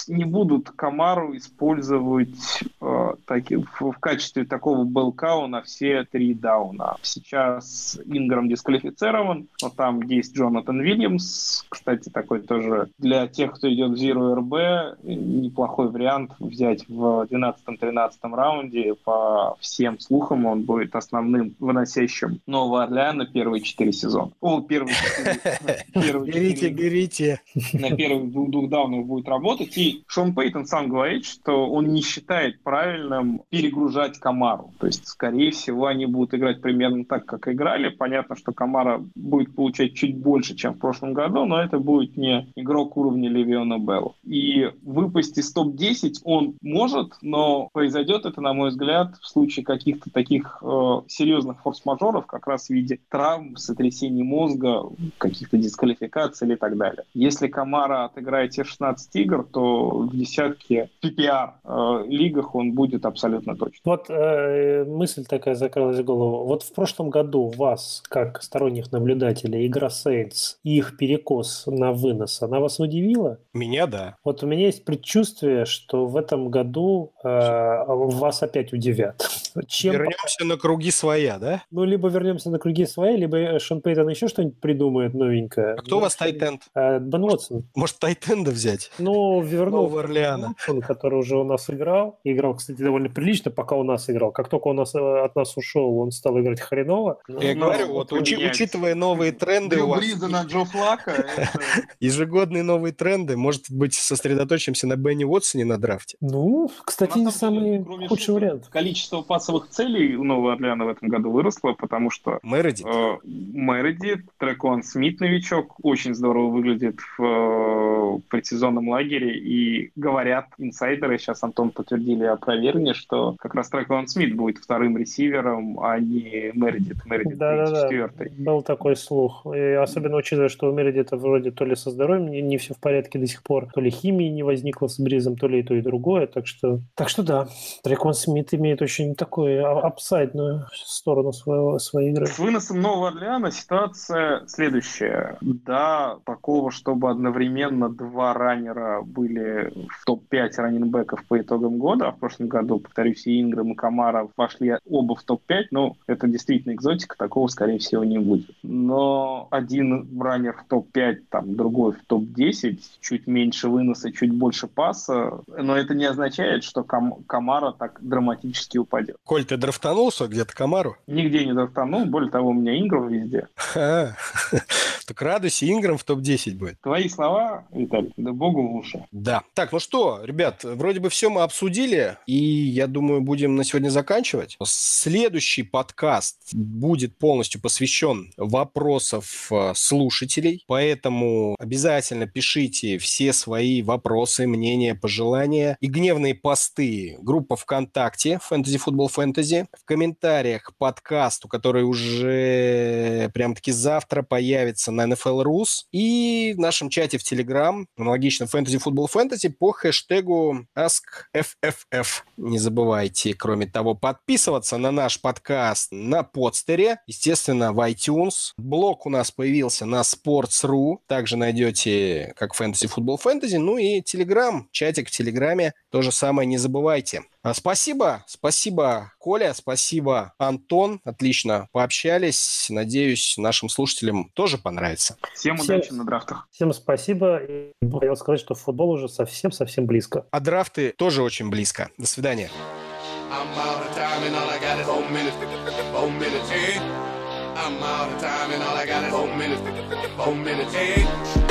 B: не будут Камару использовать э, таки, в, в качестве такого белкау на все три дауна. Сейчас Инграм дисквалифицирован, но там есть Джонатан Вильямс, кстати, такой тоже для тех, кто идет в Zero RB, неплохой вариант взять в 12-13 раунде. По всем слухам он будет основным выносящим Нового Орлеана первые четыре сезона. О, первые
A: четыре. Берите, берите.
B: На первых двух даунах будет работать. И Шон Пейтон сам говорит, что он не считает правильным перегружать Камару. То есть, скорее всего, они будут играть примерно так, как играли. Понятно, что Камара будет получать чуть больше, чем в прошлом году, но это будет не игрок уровня Левиона Белла. И выпасть из топ-10 он может, но произойдет это, на мой взгляд, в случае каких-то таких э, серьезных форс-мажоров, как раз в виде травм, сотрясений мозга, каких-то дисквалификаций и так далее. Если Камара отыграет те 16 игр, то в десятке PPR э, лигах он будет абсолютно точно.
C: Вот э, мысль такая закралась в голову. Вот в прошлом году вас, как сторонних наблюдателей, игра Сейнс и их перекос на вынос, она вас удивила?
A: Меня, да.
C: Вот у меня есть предчувствие, что в этом году э, вас опять удивят.
A: Чем вернемся на круги своя, да?
C: Ну, либо вернемся на круги своя, либо Шон Пейтон еще что-нибудь придумает новенькое.
A: А кто у вас тайтенд?
C: Э, Бен Уотсон.
A: Может, тайтенда взять?
C: Ну, вернул. Орлеана. который уже у нас играл. Играл, кстати, довольно прилично, пока у нас играл. Как только у нас э, от нас ушел, он стал играть хреново.
A: Я ну, говорю, вот учи, учитывая новые тренды
B: у вас... Бриза на Джо Флака.
A: Ежегодные новые тренды. Может быть, сосредоточимся на Бенни Уотсоне на драфте?
C: Ну, кстати, не самый худший вариант.
B: Количество пасовых целей у Нового Орлеана в этом году выросло, потому что...
A: Мередит. Э,
B: Мередит, Трекон Смит новичок, очень здорово выглядит в э, предсезонном лагере. И говорят инсайдеры, сейчас Антон подтвердили, опровергни, что как раз Трекон Смит будет вторым ресивером, а не Мередит. Мередит
C: да, да, четвертый. Был такой слух. И особенно учитывая, что у Мередита вроде то ли со здоровьем не, не все в порядке до сих пор, то ли химии не возникло с Бризом, то ли и то, и другое. Так что, так что да, Трекон Смит имеет очень такую апсайдную сторону своего, своей игры.
B: С выносом Нового Орлеана ситуация следующая. Да, такого, чтобы одновременно два раннера были в топ-5 раненбеков по итогам года, а в прошлом году, повторюсь, и Инграм, и Камара вошли оба в топ-5, ну, это действительно экзотика, такого, скорее всего, не будет. Но один раннер в топ-5, там, другой в топ-10, чуть меньше выноса, чуть больше паса, но это не означает, что Кам Камара так драматически упадет.
A: Коль, ты драфтанулся где-то Камару?
B: Нигде не драфтанул, более того, у меня Инграм везде.
A: Так радуйся, Инграм в топ-10 будет.
B: Твои слова, Виталий, да богу уши.
A: Да. Так, ну что, ребят, вроде бы все мы обсудили, и я думаю, будем на сегодня заканчивать. Следующий подкаст будет полностью посвящен вопросов э, слушателей, поэтому обязательно пишите все свои вопросы, мнения, пожелания и гневные посты. Группа ВКонтакте Fantasy Football Fantasy. В комментариях подкасту, который уже прям-таки завтра появится на NFL Rus. И в нашем чате в Telegram, аналогично Fantasy Football Fantasy, по хэштегу AskFFF. Не забывайте, кроме того, подписываться на наш подкаст на подстере, естественно, в iTunes. Блог у нас появился на Sports.ru. Также найдете как Fantasy Football Fantasy. Ну и Telegram, чатик в Телеграме. То же самое не забывайте. А, спасибо, спасибо, Коля, спасибо, Антон. Отлично пообщались. Надеюсь, нашим слушателям тоже понравится.
B: Всем, всем удачи на драфтах.
C: Всем спасибо. И хотел сказать, что футбол уже совсем-совсем близко.
A: А драфты тоже очень близко. До свидания. I'm out of time and all I got is four minutes. Four minutes, hey. I'm out of time and all I got is four minutes. Four minutes, hey.